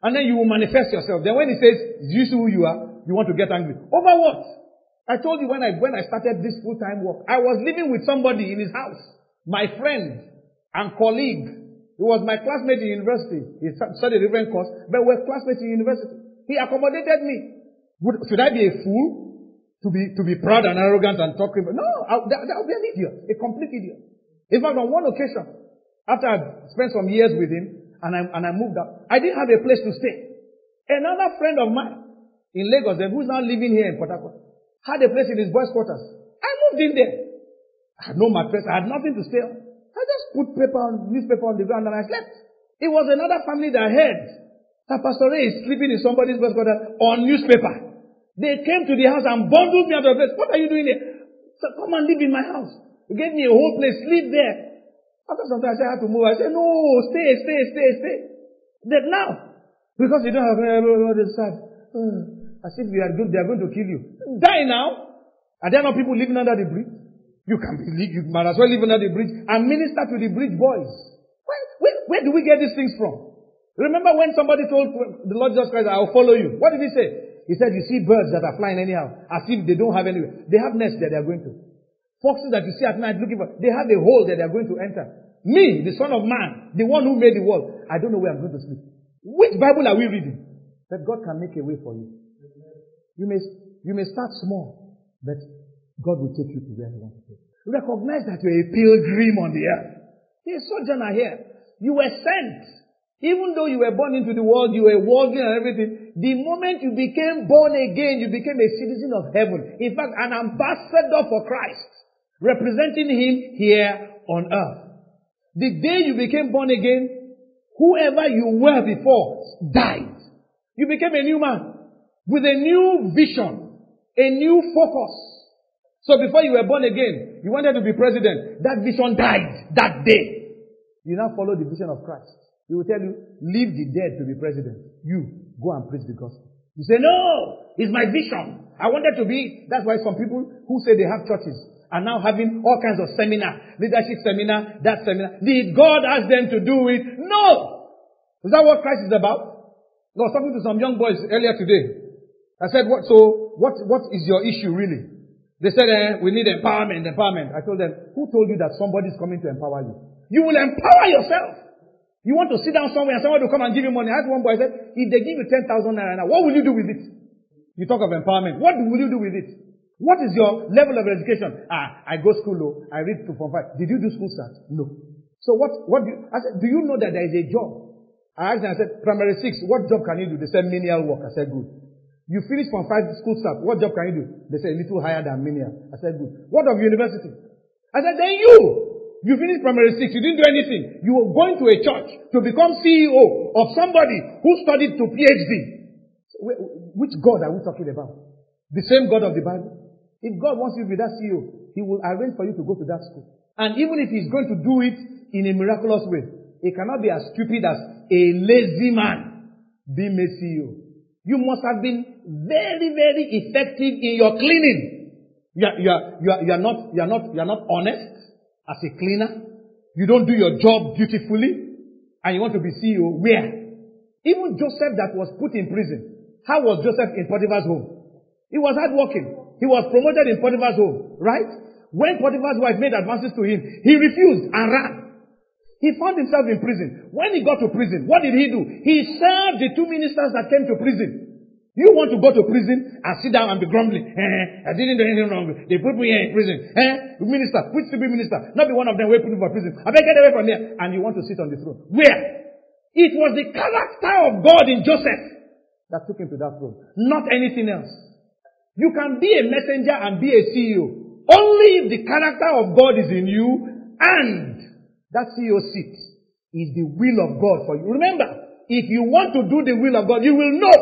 and then you will manifest yourself. Then when He says, do you see who you are? you want to get angry. Over what? I told you when I, when I started this full-time work, I was living with somebody in his house, my friend and colleague, He was my classmate in university. He studied a different course, but we're classmates in university. He accommodated me. Would, should I be a fool to be, to be proud and arrogant and talk about? No, I, that, that would be an idiot, a complete idiot. In fact, on one occasion, after I spent some years with him and I, and I moved out, I didn't have a place to stay. Another friend of mine in Lagos, eh, who's now living here in Port Harcourt, had a place in his boys' quarters. I moved in there. I had no mattress. I had nothing to stay on. I just put paper on, newspaper on the ground and I slept. It was another family that heard that Pastor Ray is sleeping in somebody's boys' quarters on newspaper. They came to the house and bundled me out of the place. What are you doing here? So come and live in my house. He gave me a whole place, sleep there. After some time, I said, I have to move. I said, no, stay, stay, stay, stay. Then now, because you don't have eh, everybody sad. Hmm. As if they are, good, they are going to kill you. Die now. Are there not people living under the bridge? You can be, you might as well live under the bridge and minister to the bridge boys. Where, where, where do we get these things from? Remember when somebody told the Lord Jesus Christ, I'll follow you. What did he say? He said, you see birds that are flying anyhow, as if they don't have anywhere. They have nests that they are going to. Foxes that you see at night looking for, they have a hole that they are going to enter. Me, the son of man, the one who made the world, I don't know where I'm going to sleep. Which Bible are we reading? That God can make a way for you. You may, you may start small, but God will take you to where He wants to take. Recognize that you're a pilgrim on the earth. You're a sojourner here. You were sent. Even though you were born into the world, you were worldly and everything, the moment you became born again, you became a citizen of heaven. In fact, an ambassador for Christ, representing Him here on earth. The day you became born again, whoever you were before died. You became a new man with a new vision, a new focus. So before you were born again, you wanted to be president. That vision died that day. You now follow the vision of Christ. He will tell you, leave the dead to be president. You, go and preach the gospel. You say, no, it's my vision. I wanted to be, that's why some people who say they have churches are now having all kinds of seminar, leadership seminar, that seminar. Did God ask them to do it? No! Is that what Christ is about? I was talking to some young boys earlier today. I said, what, so what, what is your issue really? They said, eh, we need empowerment, empowerment. I told them, who told you that somebody is coming to empower you? You will empower yourself. You want to sit down somewhere and someone will come and give you money. I asked one boy, I said, if they give you 10,000 naira now, what will you do with it? You talk of empowerment. What will you do with it? What is your level of education? Ah, I go school low. I read two from five. Did you do school start? No. So what, what do you, I said, do you know that there is a job? I asked them, I said, primary six, what job can you do? They said, menial work. I said, good. You finish from five school start, what job can you do? They said, a little higher than menial. I said, good. What of university? I said, then you! You finished primary six, you didn't do anything. You were going to a church to become CEO of somebody who studied to PhD. Which God are we talking about? The same God of the Bible? If God wants you to be that CEO, He will arrange for you to go to that school. And even if He's going to do it in a miraculous way, He cannot be as stupid as a lazy man being made CEO. You must have been very, very effective in your cleaning. You are, you are, you are, you are not, you are not, you are not honest as a cleaner. You don't do your job beautifully and you want to be CEO. Where? Even Joseph that was put in prison. How was Joseph in Potiphar's home? He was hardworking. He was promoted in Potiphar's home, right? When Potiphar's wife made advances to him, he refused and ran. He found himself in prison. When he got to prison, what did he do? He served the two ministers that came to prison. You want to go to prison and sit down and be grumbling. Eh, I didn't do anything wrong. They put me here in prison. Eh, minister, which to be minister? Not be one of them waiting for prison. I beg get away from there. And you want to sit on the throne. Where? It was the character of God in Joseph that took him to that throne. Not anything else. You can be a messenger and be a CEO. Only if the character of God is in you and that CEO seat is the will of God for you. Remember, if you want to do the will of God, you will know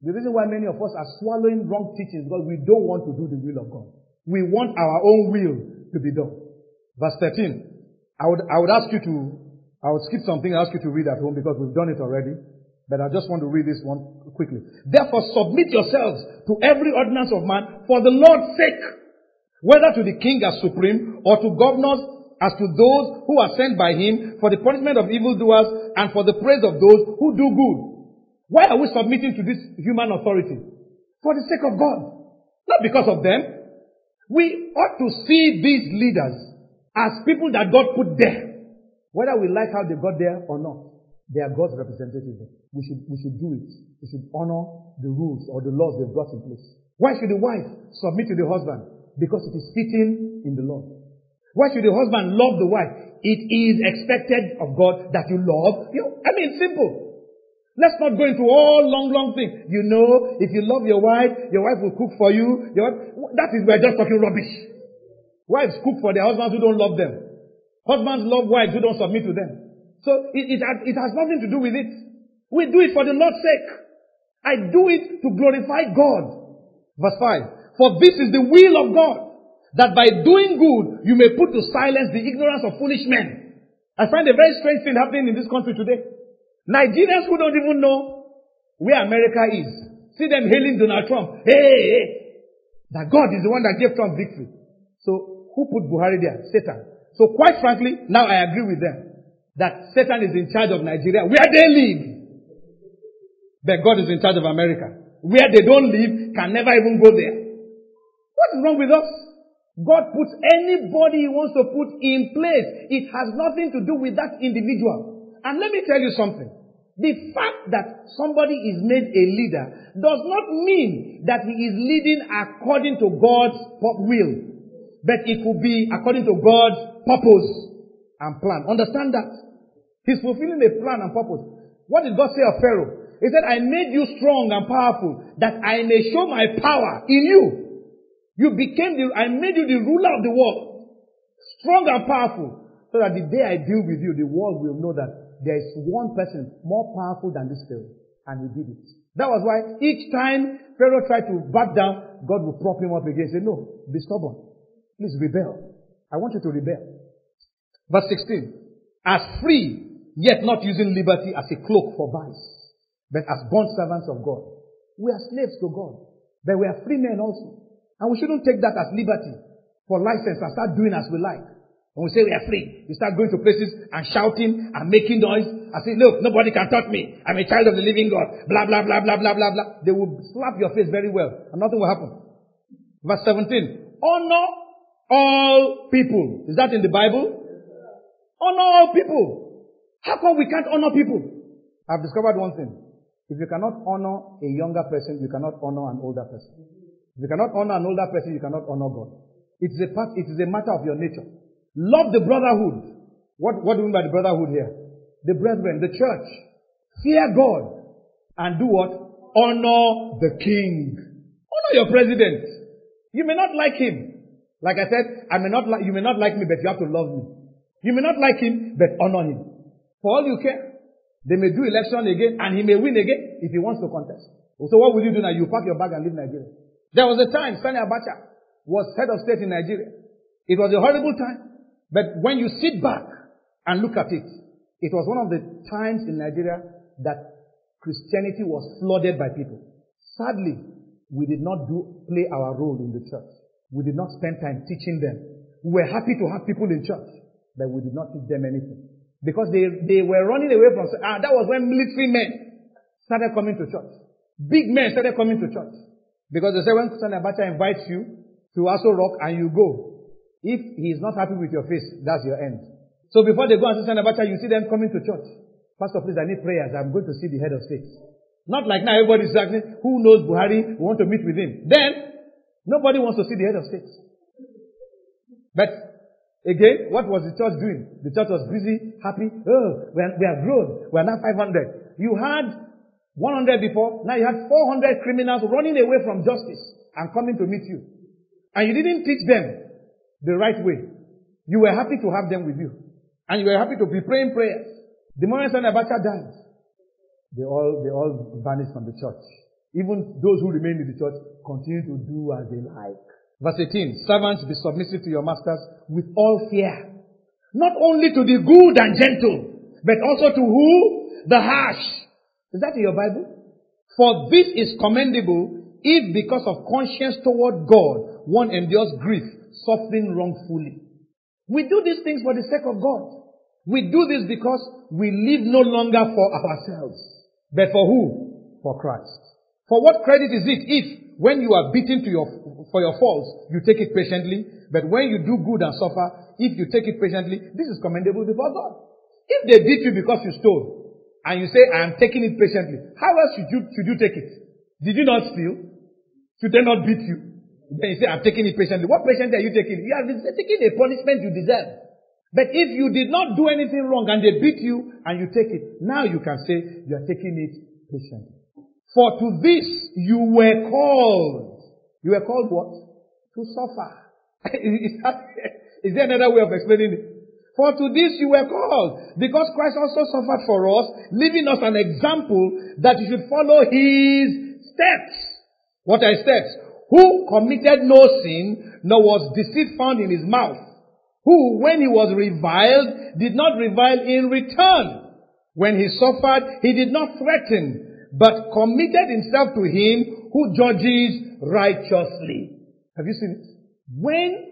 the reason why many of us are swallowing wrong teachings is because we don't want to do the will of God. We want our own will to be done. Verse 13. I would, I would ask you to, I would skip something and ask you to read at home because we've done it already. But I just want to read this one quickly. Therefore submit yourselves to every ordinance of man for the Lord's sake, whether to the king as supreme or to governors as to those who are sent by him for the punishment of evildoers and for the praise of those who do good. Why are we submitting to this human authority? For the sake of God. Not because of them. We ought to see these leaders as people that God put there. Whether we like how they got there or not, they are God's representatives. We should, we should do it. We should honor the rules or the laws they've brought in place. Why should the wife submit to the husband? Because it is fitting in the Lord. Why should the husband love the wife? It is expected of God that you love. You, I mean, simple. Let's not go into all long, long things. You know, if you love your wife, your wife will cook for you. Your wife, that is, we're just talking rubbish. Wives cook for their husbands who don't love them. Husbands love wives who don't submit to them. So it, it, it has nothing to do with it. We do it for the Lord's sake. I do it to glorify God. Verse 5. For this is the will of God, that by doing good you may put to silence the ignorance of foolish men. I find a very strange thing happening in this country today. Nigerians who don't even know where America is. See them hailing Donald Trump. Hey, hey, that God is the one that gave Trump victory. So who put Buhari there? Satan. So quite frankly, now I agree with them that Satan is in charge of Nigeria, where they live. But God is in charge of America. Where they don't live, can never even go there. What is wrong with us? God puts anybody he wants to put in place. It has nothing to do with that individual. And let me tell you something. The fact that somebody is made a leader does not mean that he is leading according to God's will. But it could be according to God's purpose and plan. Understand that. He's fulfilling a plan and purpose. What did God say of Pharaoh? He said, I made you strong and powerful that I may show my power in you. You became the, I made you the ruler of the world. Strong and powerful. So that the day I deal with you, the world will know that there is one person more powerful than this Pharaoh. And he did it. That was why each time Pharaoh tried to back down, God would prop him up again and say, no, be stubborn. Please rebel. I want you to rebel. Verse 16. As free yet not using liberty as a cloak for vice, but as bond servants of God. We are slaves to God, but we are free men also. And we shouldn't take that as liberty for license and start doing as we like. When we say we are free, we start going to places and shouting and making noise and say, look, nobody can touch me. I'm a child of the living God. Blah, blah, blah, blah, blah, blah, blah. They will slap your face very well and nothing will happen. Verse 17. Honor all people. Is that in the Bible? Honor all people. How come we can't honor people? I've discovered one thing. If you cannot honor a younger person, you cannot honor an older person. If you cannot honor an older person, you cannot honor God. It is a part, it is a matter of your nature. Love the brotherhood. What, what do you mean by the brotherhood here? The brethren, the church. Fear God. And do what? Honor the king. Honor your president. You may not like him. Like I said, I may not like, you may not like me, but you have to love me. You may not like him, but honor him. For all you care. They may do election again and he may win again if he wants to contest. So what will you do now? You pack your bag and leave Nigeria. There was a time Sani Abacha was head of state in Nigeria. It was a horrible time. But when you sit back and look at it, it was one of the times in Nigeria that Christianity was flooded by people. Sadly, we did not do, play our role in the church. We did not spend time teaching them. We were happy to have people in church, but we did not teach them anything. Because they, they were running away from, ah, that was when military men started coming to church. Big men started coming to church. Because they say when Sani Abacha invites you to Aso Rock and you go, if he is not happy with your face, that's your end. So before they go and see Abacha, you see them coming to church. Pastor, please, I need prayers. I'm going to see the head of state. Not like now everybody's asking, who knows Buhari? We want to meet with him. Then, nobody wants to see the head of state. But Again, what was the church doing? The church was busy, happy. Oh, we, are, we have grown. We are now 500. You had 100 before. Now you had 400 criminals running away from justice and coming to meet you. And you didn't teach them the right way. You were happy to have them with you. And you were happy to be praying prayers. The moment Sani Abacha died, they all, they all vanished from the church. Even those who remained in the church continue to do as they like. Verse 18, servants be submissive to your masters with all fear. Not only to the good and gentle, but also to who? The harsh. Is that in your Bible? For this is commendable if because of conscience toward God one endures grief, suffering wrongfully. We do these things for the sake of God. We do this because we live no longer for ourselves, but for who? For Christ. For what credit is it if when you are beaten your, for your faults, you take it patiently. But when you do good and suffer, if you take it patiently, this is commendable before God. If they beat you because you stole, and you say, I am taking it patiently, how else should you, should you take it? Did you not steal? Should they not beat you? Then you say, I'm taking it patiently. What patiently are you taking? You are taking a punishment you deserve. But if you did not do anything wrong and they beat you and you take it, now you can say you are taking it patiently. For to this you were called. You were called what? To suffer. is, that, is there another way of explaining it? For to this you were called, because Christ also suffered for us, leaving us an example that you should follow his steps. What are steps? Who committed no sin, nor was deceit found in his mouth. Who, when he was reviled, did not revile in return. When he suffered, he did not threaten, but committed himself to him who judges righteously. Have you seen it? When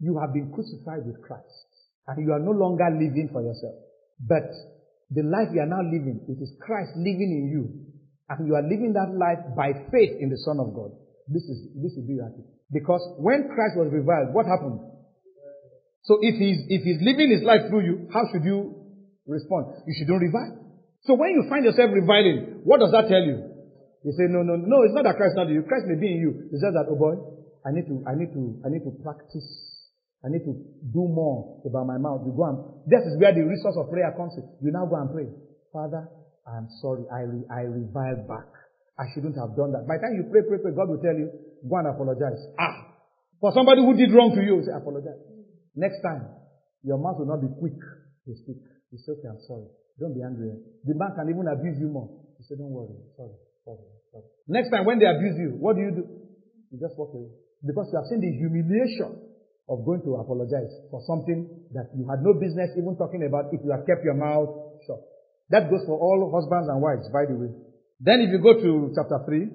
you have been crucified with Christ, and you are no longer living for yourself, but the life you are now living, it is Christ living in you, and you are living that life by faith in the Son of God. This is this will be your attitude. Because when Christ was reviled, what happened? So if he's if he's living his life through you, how should you respond? You shouldn't revile. So when you find yourself reviling, what does that tell you? You say, no, no, no, it's not that Christ not in you. Christ may be in you. It's just that, oh boy, I need to, I need to, I need to practice. I need to do more about my mouth. You go and, this is where the resource of prayer comes in. You now go and pray. Father, I am sorry. I, re, I revile back. I shouldn't have done that. By the time you pray, pray, pray, God will tell you, go and apologize. Ah! For somebody who did wrong to you, say, apologize. Next time, your mouth will not be quick to speak. You say, okay, I'm sorry. Don't be angry. The man can even abuse you more. You say, don't worry. Sorry, sorry, sorry. Next time when they abuse you, what do you do? You just walk away. Because you have seen the humiliation of going to apologize for something that you had no business even talking about if you had kept your mouth shut. That goes for all husbands and wives, by the way. Then if you go to chapter 3,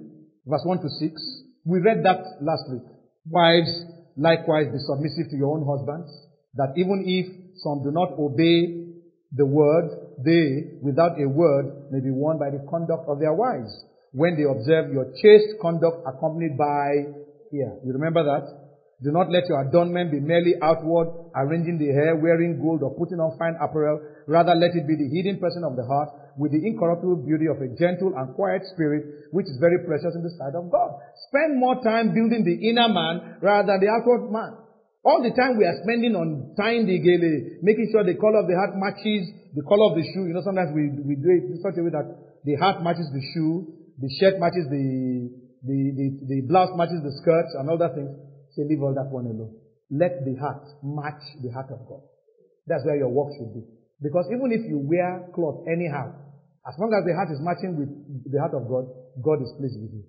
verse 1 to 6, we read that last week. Wives, likewise be submissive to your own husbands, that even if some do not obey the word, they, without a word, may be won by the conduct of their wives, when they observe your chaste conduct accompanied by fear. You remember that? Do not let your adornment be merely outward, arranging the hair, wearing gold, or putting on fine apparel. Rather, let it be the hidden person of the heart, with the incorruptible beauty of a gentle and quiet spirit, which is very precious in the sight of God. Spend more time building the inner man rather than the outward man. All the time we are spending on tying the gele, making sure the color of the hat matches the color of the shoe. You know, sometimes we, we do it in such a way that the hat matches the shoe, the shirt matches the, the, the, the blouse matches the skirts and all that things. Say, leave all that one alone. Let the heart match the heart of God. That's where your work should be. Because even if you wear clothes anyhow, as long as the heart is matching with the heart of God, God is pleased with you.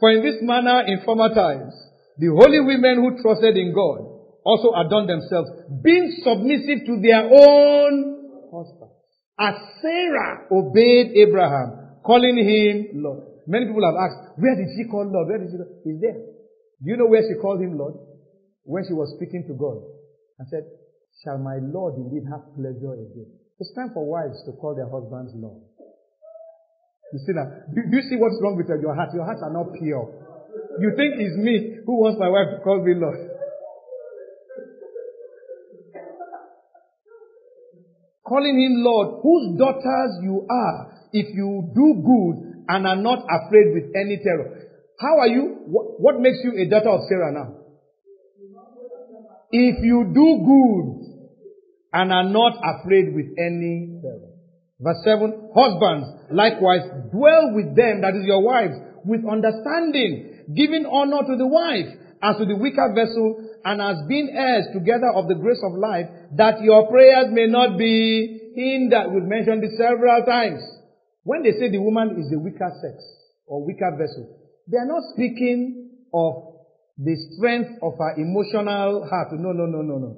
For in this manner, in former times, the holy women who trusted in God also adorned themselves, being submissive to their own husbands. As Sarah obeyed Abraham, calling him Lord. Many people have asked, where did she call Lord? Where did she call? He's there. Do you know where she called him Lord? When she was speaking to God and said, Shall my Lord indeed have pleasure again? It's time for wives to call their husbands Lord. You see do, do you see what's wrong with your heart? Your hearts are not pure. You think it's me who wants my wife to call me Lord. Calling him Lord, whose daughters you are, if you do good and are not afraid with any terror. How are you? What, makes you a daughter of Sarah now? If you do good and are not afraid with any. Verse 7, husbands, likewise, dwell with them, that is your wives, with understanding, giving honor to the wife, as to the weaker vessel, and as being heirs together of the grace of life, that your prayers may not be hindered. We've mentioned this several times. When they say the woman is the weaker sex, or weaker vessel, they are not speaking of the strength of her emotional heart. No, no, no, no, no.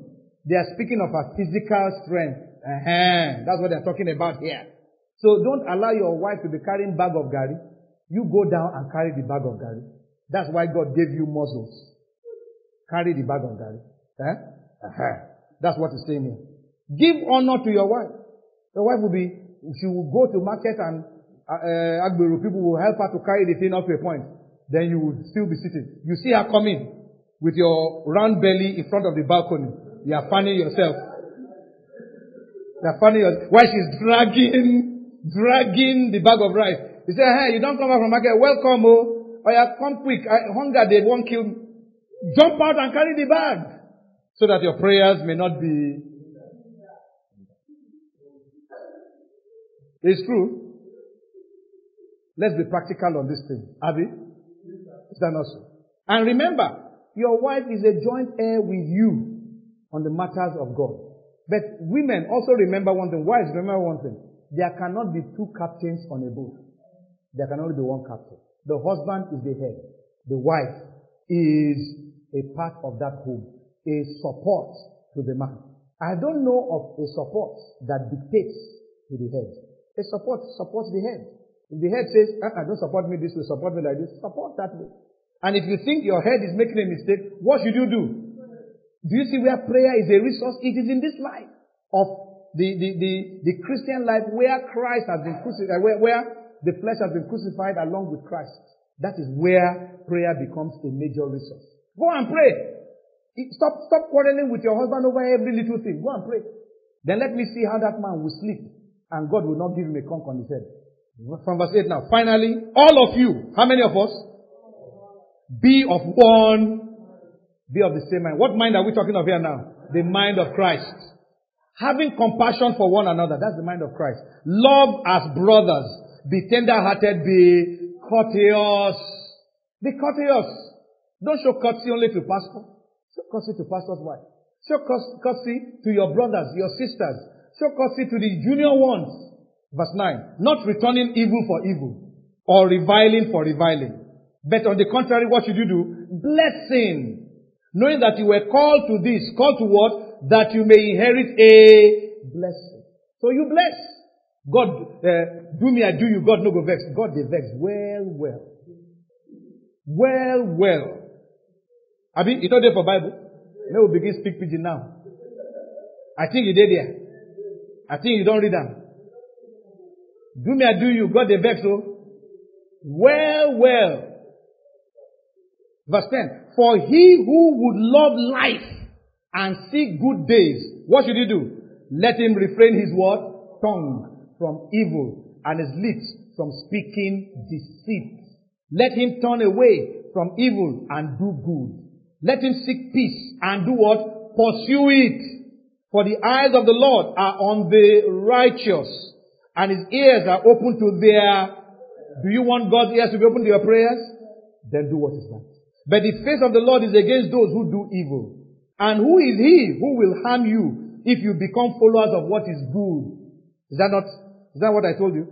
They are speaking of her physical strength. Uh-huh. That's what they're talking about here. So don't allow your wife to be carrying bag of gari. You go down and carry the bag of gari. That's why God gave you muscles. Carry the bag of gari. Eh? Uh-huh. That's what he's saying here. Give honor to your wife. Your wife will be, she will go to market and uh, Agberu, people will help her to carry the thing up to a point. Then you will still be sitting. You see her coming with your round belly in front of the balcony. You are fanning yourself. They're funny yourself. why she's dragging, dragging the bag of rice. He said, hey, you don't come out from market. Welcome, oh. Oh yeah, come quick. I, hunger, they won't kill. Jump out and carry the bag. So that your prayers may not be. It's true. Let's be practical on this thing. Abby? Is that not so? And remember, your wife is a joint heir with you on the matters of God. But women also remember one thing. Wives remember one thing. There cannot be two captains on a boat. There can only be one captain. The husband is the head. The wife is a part of that home, a support to the man. I don't know of a support that dictates to the head. A support supports the head. If the head says, uh-uh, don't support me this way, support me like this, support that way. And if you think your head is making a mistake, what should you do? Do you see where prayer is a resource? It is in this life of the, the, the, the Christian life where Christ has been crucified, uh, where, where the flesh has been crucified along with Christ. That is where prayer becomes a major resource. Go and pray. Stop, stop quarreling with your husband over every little thing. Go and pray. Then let me see how that man will sleep and God will not give him a conk on his head. From verse 8 now. Finally, all of you, how many of us? Be of one, be of the same mind. What mind are we talking of here now? The mind of Christ. Having compassion for one another. That's the mind of Christ. Love as brothers. Be tender-hearted. Be courteous. Be courteous. Don't show courtesy only to pastor. Show courtesy to pastor's wife. Show courtesy to your brothers, your sisters. Show courtesy to the junior ones. Verse 9. Not returning evil for evil or reviling for reviling. But on the contrary, what should you do? Blessing. Knowing that you were called to this. Called to what? That you may inherit a blessing. So you bless. God, uh, do me, I do you. God no go vex. God they vex. Well, well. Well, well. I mean, you know there for Bible? Now we begin speak pidgin now. I think you did there. I think you don't read them. Do me, I do you. God the vex, oh. Well, well. Verse 10. For he who would love life and see good days, what should he do? Let him refrain his what? Tongue from evil and his lips from speaking deceit. Let him turn away from evil and do good. Let him seek peace and do what? Pursue it. For the eyes of the Lord are on the righteous and his ears are open to their, do you want God's ears to be open to your prayers? Then do what is right. But the face of the Lord is against those who do evil. And who is he who will harm you if you become followers of what is good? Is that not, is that what I told you?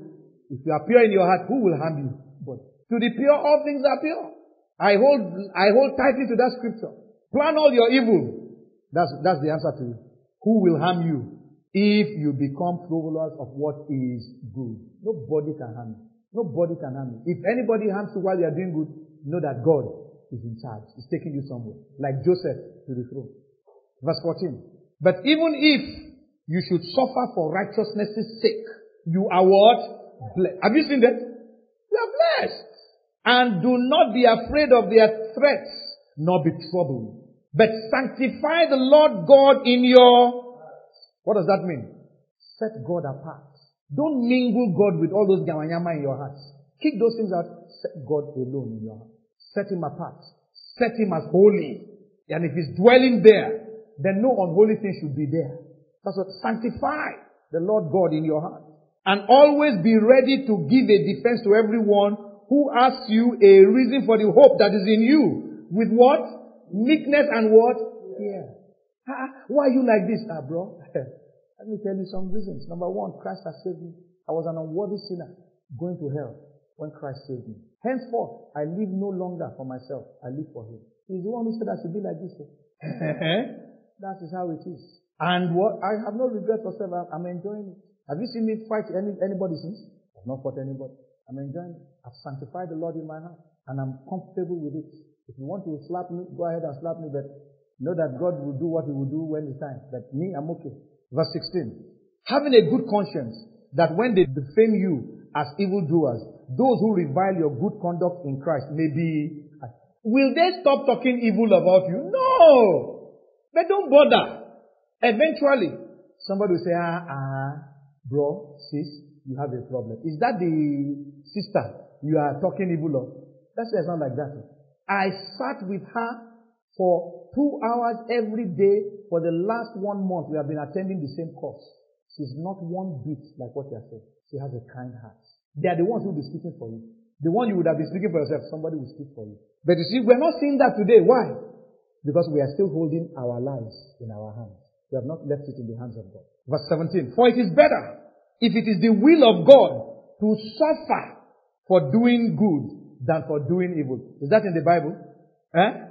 If you pure in your heart, who will harm you? But to the pure, all things are pure. I hold, I hold tightly to that scripture. Plan all your evil. That's, that's the answer to you. Who will harm you? If you become followers of what is good. Nobody can harm you. Nobody can harm you. If anybody harms you while you are doing good, know that God is in charge. He's taking you somewhere. Like Joseph to the throne. Verse 14. But even if you should suffer for righteousness' sake, you are what? Blessed. Have you seen that? You are blessed. And do not be afraid of their threats, nor be troubled. But sanctify the Lord God in your what does that mean? Set God apart. Don't mingle God with all those gamanyama in your heart. Kick those things out. Set God alone in your heart. Set Him apart. Set Him as holy. And if He's dwelling there, then no unholy thing should be there. That's what sanctify the Lord God in your heart. And always be ready to give a defense to everyone who asks you a reason for the hope that is in you. With what? Meekness and what? Fear. Why are you like this, ah, bro? Let me tell you some reasons. Number one, Christ has saved me. I was an unworthy sinner going to hell when Christ saved me. Henceforth, I live no longer for myself. I live for Him. He's the one who said I should be like this. that is how it is. And what? I have no regret whatsoever. I'm enjoying it. Have you seen me fight any, anybody since? I've not fought anybody. I'm enjoying it. I've sanctified the Lord in my heart. And I'm comfortable with it. If you want to slap me, go ahead and slap me, but know that God will do what He will do when it's time. But me, I'm okay. Verse 16. Having a good conscience that when they defame you as evildoers, those who revile your good conduct in Christ may be, will they stop talking evil about you? No! But don't bother. Eventually, somebody will say, ah, ah, bro, sis, you have a problem. Is that the sister you are talking evil of? That's it's not like that. I sat with her for two hours every day for the last one month. We have been attending the same course. She's not one bit like what you are saying. She has a kind heart. They are the ones who will be speaking for you. The one you would have been speaking for yourself, somebody will speak for you. But you see, we're not seeing that today. Why? Because we are still holding our lives in our hands. We have not left it in the hands of God. Verse 17. For it is better, if it is the will of God, to suffer for doing good than for doing evil. Is that in the Bible? Eh?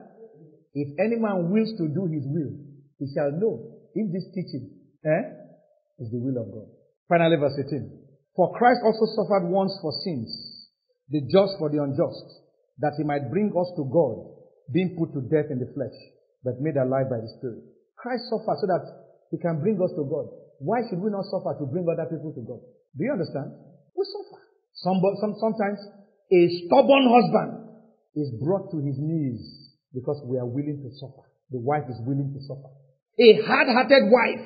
If any man wills to do his will, he shall know if this teaching eh, is the will of God. Finally, verse 18. For Christ also suffered once for sins, the just for the unjust, that he might bring us to God, being put to death in the flesh, but made alive by the Spirit. Christ suffered so that he can bring us to God. Why should we not suffer to bring other people to God? Do you understand? We suffer. Some, some, sometimes a stubborn husband is brought to his knees because we are willing to suffer. The wife is willing to suffer. A hard-hearted wife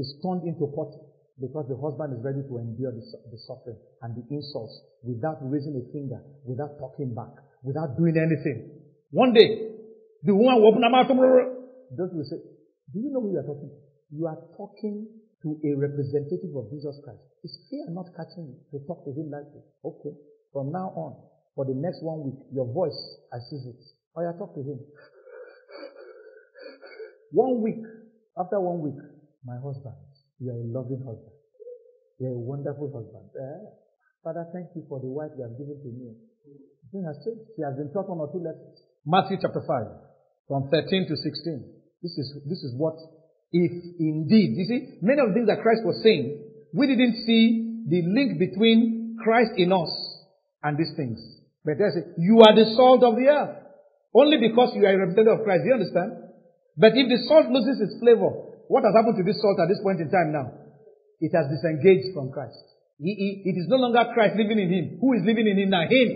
is turned into potty because the husband is ready to endure the, the suffering and the insults without raising a finger, without talking back, without doing anything. One day, the woman will open her mouth. Those will say, do you know who you are talking to? You are talking to a representative of Jesus Christ. Is fear not catching you to talk to him like this? Okay. From now on, for the next one week, your voice, I see it. Oh, yeah, talk to him. One week, after one week, my husband, you are a loving husband. You are a wonderful husband. Eh? Father, thank you for the wife you have given to me. She has. She has been taught one or two lessons. Matthew chapter 5, from 13 to 16. This is, this is what, if indeed, you see, many of the things that Christ was saying, we didn't see the link between Christ in us and these things. But they say, you are the salt of the earth. Only because you are a representative of Christ. Do you understand? But if the salt loses its flavor, what has happened to this salt at this point in time now? It has disengaged from Christ. He, he, it is no longer Christ living in him. Who is living in him now? Him.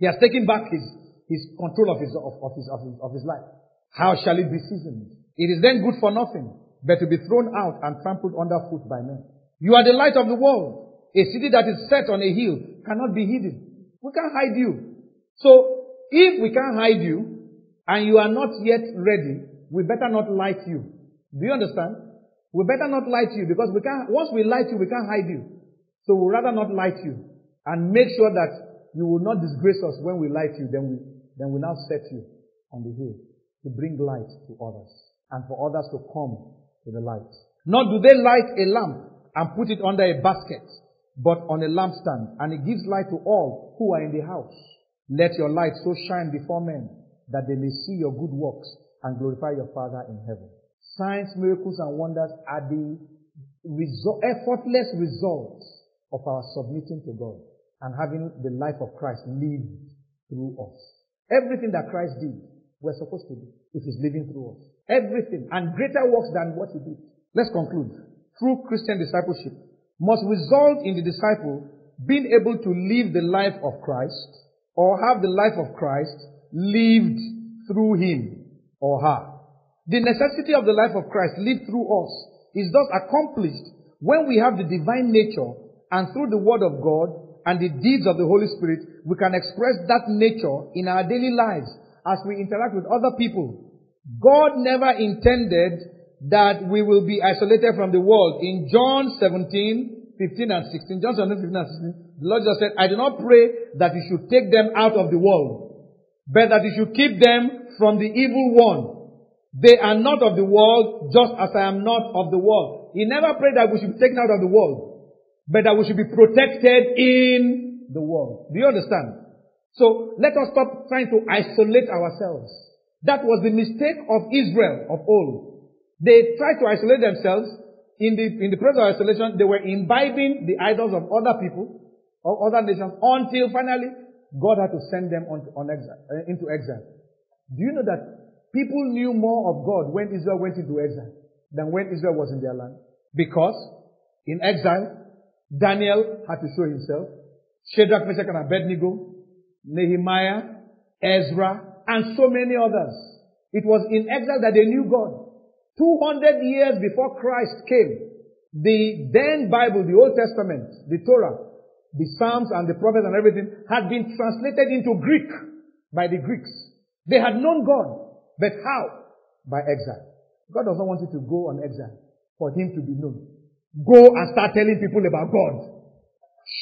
He has taken back his, his control of his, of, of his, of his, of his life. How shall it be seasoned? It is then good for nothing, but to be thrown out and trampled underfoot by men. You are the light of the world. A city that is set on a hill cannot be hidden. We can't hide you. So, if we can't hide you, and you are not yet ready, we better not light you. Do you understand? We better not light you because we can't, once we light you, we can't hide you. So we'd rather not light you and make sure that you will not disgrace us when we light you, then we, then we now set you on the hill to bring light to others and for others to come to the light. Nor do they light a lamp and put it under a basket, but on a lampstand, and it gives light to all who are in the house. Let your light so shine before men that they may see your good works and glorify your Father in heaven. Signs, miracles, and wonders are the result, effortless results of our submitting to God and having the life of Christ live through us. Everything that Christ did we're supposed to do if He's living through us. Everything and greater works than what He did. Let's conclude. True Christian discipleship must result in the disciple being able to live the life of Christ or have the life of Christ lived through him or her. The necessity of the life of Christ lived through us is thus accomplished when we have the divine nature and through the word of God and the deeds of the Holy Spirit, we can express that nature in our daily lives as we interact with other people. God never intended that we will be isolated from the world. In John 17, 15 and 16, John 17, 15 and 16, the Lord just said, I do not pray that you should take them out of the world, but that you should keep them from the evil one. They are not of the world, just as I am not of the world. He never prayed that we should be taken out of the world, but that we should be protected in the world. Do you understand? So let us stop trying to isolate ourselves. That was the mistake of Israel of old. They tried to isolate themselves. In the, in the process of isolation, they were imbibing the idols of other people, of other nations, until finally God had to send them on, on exile, uh, into exile. Do you know that people knew more of God when Israel went into exile than when Israel was in their land? Because in exile, Daniel had to show himself. Shadrach, Meshach, and Abednego Nehemiah, Ezra, and so many others. It was in exile that they knew God. 200 years before Christ came, The then Bible, the Old Testament, the Torah, the Psalms and the prophets and everything had been translated into Greek by the Greeks. They had known God, but how? By exile. God does not want you to go on exile for Him to be known. Go and start telling people about God.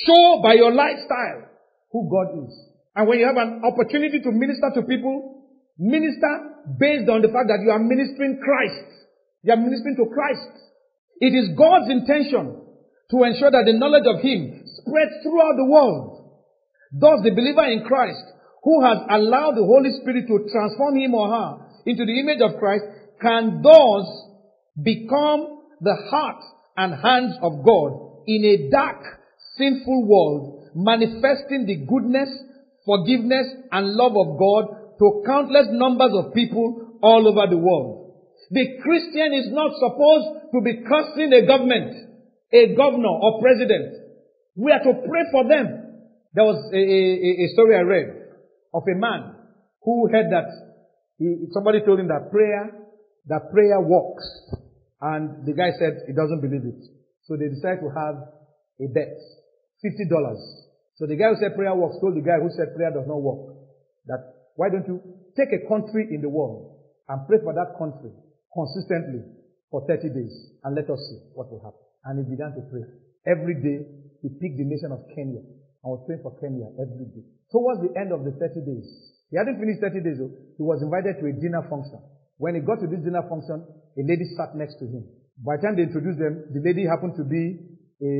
Show by your lifestyle who God is. And when you have an opportunity to minister to people, minister based on the fact that you are ministering Christ. You are ministering to Christ. It is God's intention to ensure that the knowledge of Him spreads throughout the world. Thus, the believer in Christ, who has allowed the Holy Spirit to transform him or her into the image of Christ, can thus become the heart and hands of God in a dark, sinful world, manifesting the goodness, forgiveness, and love of God to countless numbers of people all over the world. The Christian is not supposed to be cursing a government, a governor or president. We are to pray for them. There was a, a, a story I read of a man who heard that he, somebody told him that prayer, that prayer works. And the guy said he doesn't believe it. So they decided to have a bet. $50. So the guy who said prayer works told the guy who said prayer does not work that why don't you take a country in the world and pray for that country consistently for 30 days and let us see what will happen. And he began to pray. Every day, he picked the nation of Kenya and was praying for Kenya every day. Towards the end of the 30 days, he hadn't finished 30 days though, he was invited to a dinner function. When he got to this dinner function, a lady sat next to him. By the time they introduced them, the lady happened to be a,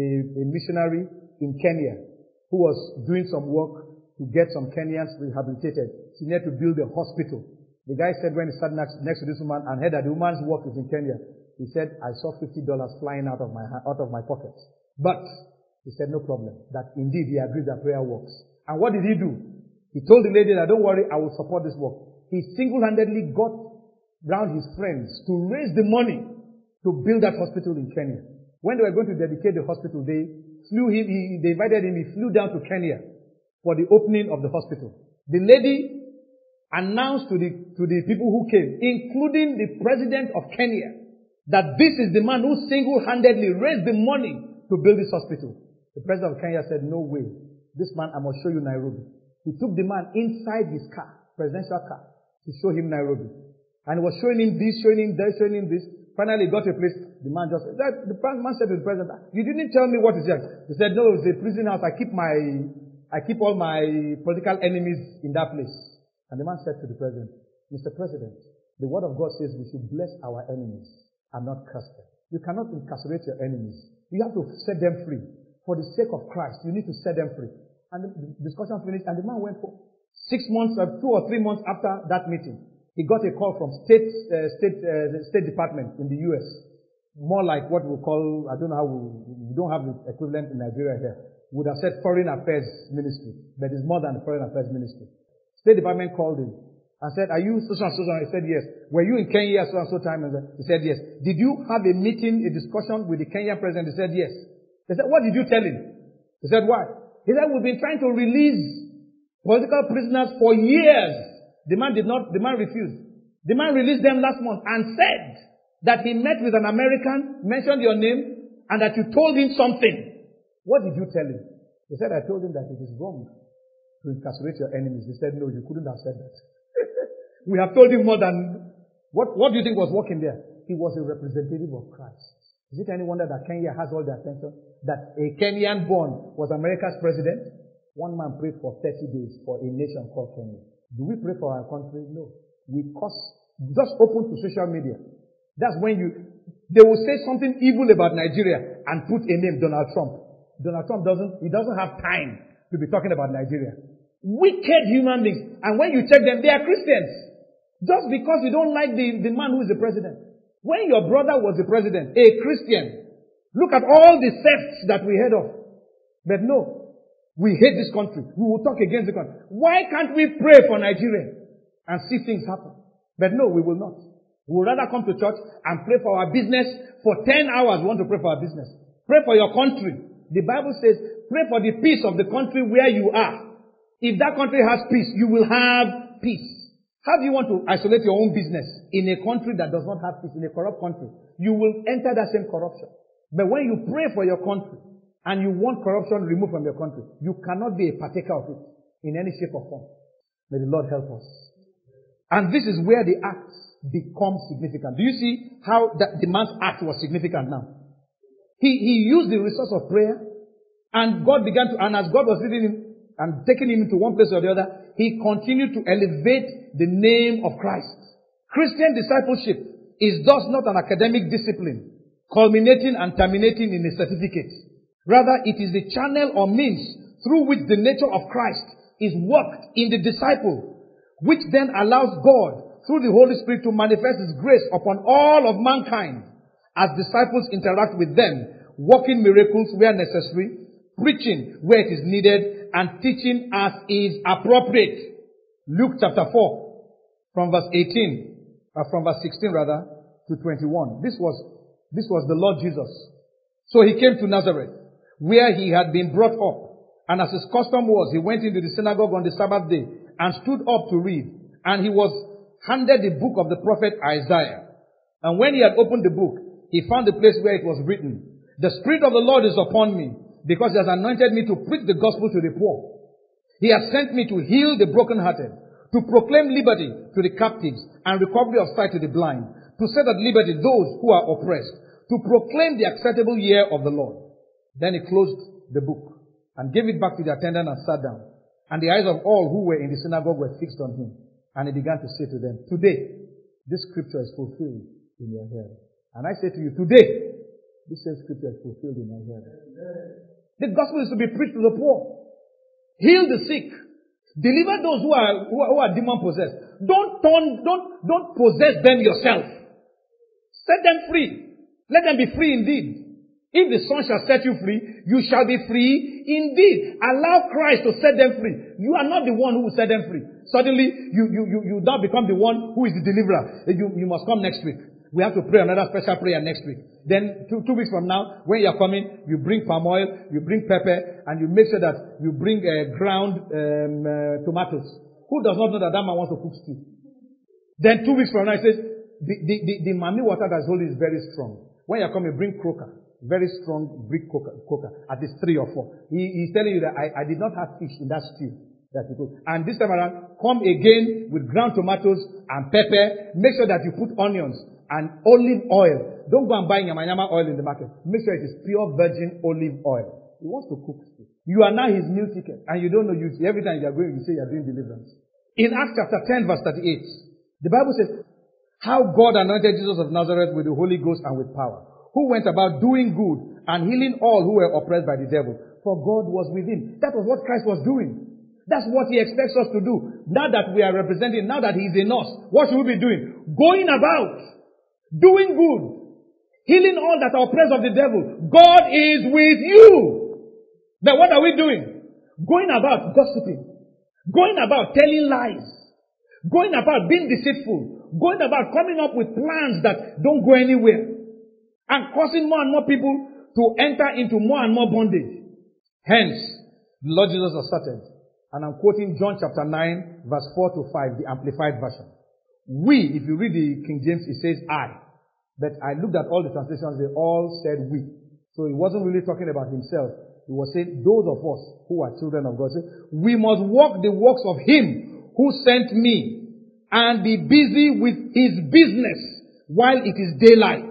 a missionary in Kenya who was doing some work to get some Kenyans rehabilitated. She needed to build a hospital the guy said when he sat next, next to this woman and heard that the woman's work is in Kenya, he said, I saw $50 flying out of my, out of my pocket. But, he said, no problem. That indeed he agreed that prayer works. And what did he do? He told the lady that don't worry, I will support this work. He single-handedly got round his friends to raise the money to build that hospital in Kenya. When they were going to dedicate the hospital, they flew him, he, they invited him, he flew down to Kenya for the opening of the hospital. The lady announced to the, to the people who came, including the president of Kenya, that this is the man who single-handedly raised the money to build this hospital. The president of Kenya said, no way. This man, I must show you Nairobi. He took the man inside his car, presidential car, to show him Nairobi. And was showing him this, showing him that, showing him this. Finally, got a place, the man just, that, the man said to the president, you didn't tell me what is here. He said, no, it's a prison house. I keep my, I keep all my political enemies in that place. And the man said to the president, Mr. President, the word of God says we should bless our enemies and not curse them. You cannot incarcerate your enemies. You have to set them free. For the sake of Christ, you need to set them free. And the discussion finished, and the man went for six months, uh, two or three months after that meeting. He got a call from state, uh, state, uh, state department in the U.S. More like what we call, I don't know how we, we don't have the equivalent in Nigeria here. Would have said foreign affairs ministry, but it's more than the foreign affairs ministry. State Department called him and said, are you so and so and He said, yes. Were you in Kenya so and so time? He said, yes. Did you have a meeting, a discussion with the Kenyan president? He said, yes. They said, what did you tell him? He said, why? He said, we've been trying to release political prisoners for years. The man did not, the man refused. The man released them last month and said that he met with an American, mentioned your name, and that you told him something. What did you tell him? He said, I told him that it is wrong to incarcerate your enemies. He said, no, you couldn't have said that. we have told you more than, what, what do you think was working there? He was a representative of Christ. Is it any wonder that Kenya has all the attention? That a Kenyan born was America's president? One man prayed for 30 days for a nation called Kenya. Do we pray for our country? No. We cause, just open to social media. That's when you, they will say something evil about Nigeria and put a name, Donald Trump. Donald Trump doesn't, he doesn't have time to be talking about Nigeria. Wicked human beings. And when you check them, they are Christians. Just because you don't like the, the man who is the president. When your brother was the president, a Christian, look at all the sects that we heard of. But no, we hate this country. We will talk against the country. Why can't we pray for Nigeria and see things happen? But no, we will not. We would rather come to church and pray for our business for 10 hours. We want to pray for our business. Pray for your country. The Bible says, pray for the peace of the country where you are. If that country has peace, you will have peace. How do you want to isolate your own business in a country that does not have peace, in a corrupt country? You will enter that same corruption. But when you pray for your country and you want corruption removed from your country, you cannot be a partaker of it in any shape or form. May the Lord help us. And this is where the act becomes significant. Do you see how that the man's act was significant now? He, he used the resource of prayer and God began to, and as God was leading him and taking him into one place or the other, he continued to elevate the name of Christ. Christian discipleship is thus not an academic discipline culminating and terminating in a certificate. Rather, it is the channel or means through which the nature of Christ is worked in the disciple, which then allows God, through the Holy Spirit, to manifest His grace upon all of mankind as disciples interact with them, working miracles where necessary, preaching where it is needed, and teaching as is appropriate. Luke chapter 4, from verse 18, uh, from verse 16 rather, to 21. This was, this was the Lord Jesus. So he came to Nazareth, where he had been brought up. And as his custom was, he went into the synagogue on the Sabbath day and stood up to read. And he was handed the book of the prophet Isaiah. And when he had opened the book, he found the place where it was written, The Spirit of the Lord is upon me, because he has anointed me to preach the gospel to the poor. He has sent me to heal the brokenhearted, to proclaim liberty to the captives and recovery of sight to the blind, to set at liberty those who are oppressed, to proclaim the acceptable year of the Lord. Then he closed the book and gave it back to the attendant and sat down. And the eyes of all who were in the synagogue were fixed on him. And he began to say to them, Today, this scripture is fulfilled in your hearing. And I say to you, today, this same scripture is fulfilled in hearing. The gospel is to be preached to the poor. Heal the sick. Deliver those who are, who are, who are demon possessed. Don't turn, don't, don't possess them yourself. Set them free. Let them be free indeed. If the Son shall set you free, you shall be free indeed. Allow Christ to set them free. You are not the one who will set them free. Suddenly, you, you, you, you now become the one who is the deliverer. You, you must come next week. We have to pray another special prayer next week. Then two, two weeks from now, when you are coming, you bring palm oil, you bring pepper, and you make sure that you bring uh, ground um, uh, tomatoes. Who does not know that that man wants to cook stew? Then two weeks from now, he says, the, the, the, the mami water that's holding is very strong. When you are coming, bring croaker. Very strong coca, coca, at least three or four. He, he's telling you that I, I did not have fish in that stew that you cook. And this time around, come again with ground tomatoes and pepper. Make sure that you put onions and olive oil. Don't go and buy yama yama oil in the market. Make sure it is pure virgin olive oil. He wants to cook. You are now his meal ticket, and you don't know you. Every time you are going, you say you are doing deliverance. In Acts chapter 10, verse 38, the Bible says, how God anointed Jesus of Nazareth with the Holy Ghost and with power who went about doing good and healing all who were oppressed by the devil. For God was with him. That was what Christ was doing. That's what he expects us to do. Now that we are representing, now that he's in us, what should we be doing? Going about, doing good, healing all that are oppressed of the devil. God is with you. Then what are we doing? Going about gossiping, going about telling lies, going about being deceitful, going about coming up with plans that don't go anywhere and causing more and more people to enter into more and more bondage. Hence, the Lord Jesus asserted, and I'm quoting John chapter 9, verse 4 to 5, the Amplified Version. We, if you read the King James, it says I. But I looked at all the translations, they all said we. So he wasn't really talking about himself. He was saying, those of us who are children of God, say, we must walk the works of him who sent me and be busy with his business while it is daylight.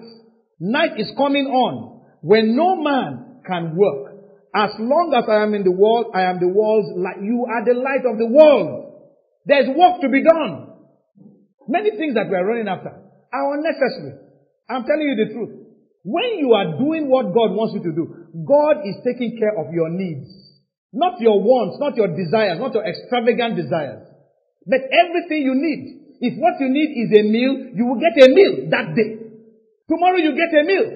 Night is coming on when no man can work. As long as I am in the world, I am the world's light. You are the light of the world. There's work to be done. Many things that we are running after are unnecessary. I'm telling you the truth. When you are doing what God wants you to do, God is taking care of your needs. Not your wants, not your desires, not your extravagant desires. But everything you need. If what you need is a meal, you will get a meal that day. Tomorrow you get a meal.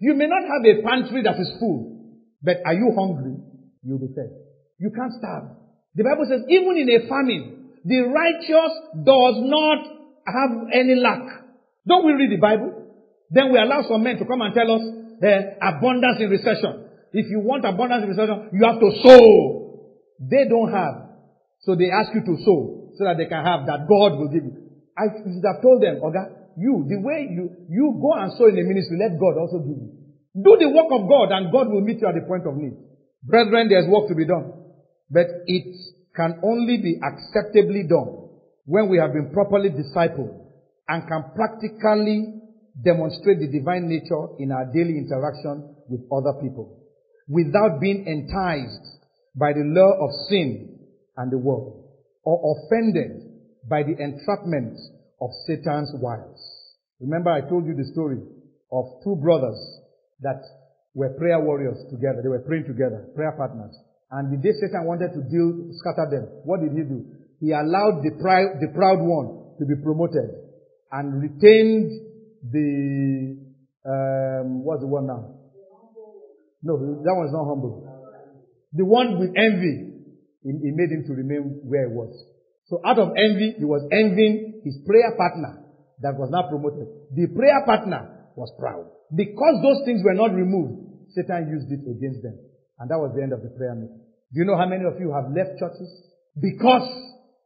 You may not have a pantry that is full, but are you hungry? You'll be fed. You can't starve. The Bible says even in a famine, the righteous does not have any lack. Don't we read the Bible? Then we allow some men to come and tell us uh, abundance in recession. If you want abundance in recession, you have to sow. They don't have. So they ask you to sow so that they can have that God will give you. I should have told them, Oga, you, the way you, you go and sow in the ministry, let God also give you. Do the work of God and God will meet you at the point of need. Brethren, there's work to be done. But it can only be acceptably done when we have been properly discipled and can practically demonstrate the divine nature in our daily interaction with other people without being enticed by the lure of sin and the world or offended by the entrapment of Satan's wiles. Remember I told you the story of two brothers that were prayer warriors together. They were praying together, prayer partners. And the day Satan wanted to deal, scatter them, what did he do? He allowed the the proud one to be promoted and retained the, um, what's the one now? No, that one is not humble. The one with envy, he made him to remain where he was. So out of envy, he was envying his prayer partner that was not promoted. The prayer partner was proud. Because those things were not removed, Satan used it against them. And that was the end of the prayer meeting. Do you know how many of you have left churches? Because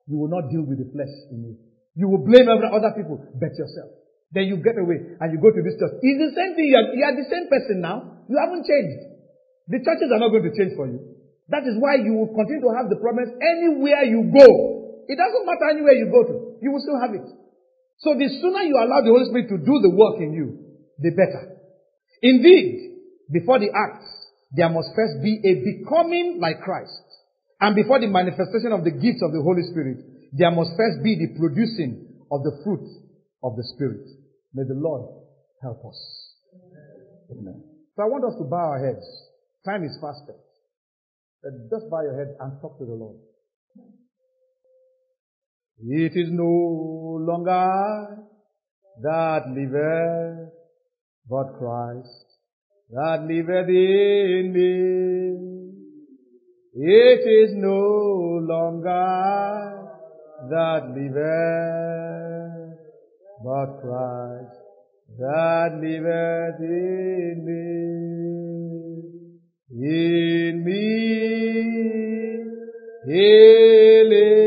you will not deal with the flesh in you. You will blame other people, but yourself. Then you get away and you go to this church. It's the same thing. You are, you are the same person now. You haven't changed. The churches are not going to change for you. That is why you will continue to have the problems anywhere you go. It doesn't matter anywhere you go to. You will still have it. So the sooner you allow the Holy Spirit to do the work in you, the better. Indeed, before the acts, there must first be a becoming like Christ. And before the manifestation of the gifts of the Holy Spirit, there must first be the producing of the fruit of the Spirit. May the Lord help us. Amen. So I want us to bow our heads. Time is fast. Just bow your head and talk to the Lord. It is no longer that liveth, but Christ that liveth in me. It is no longer that liveth, but Christ that liveth in me. In me, He lives.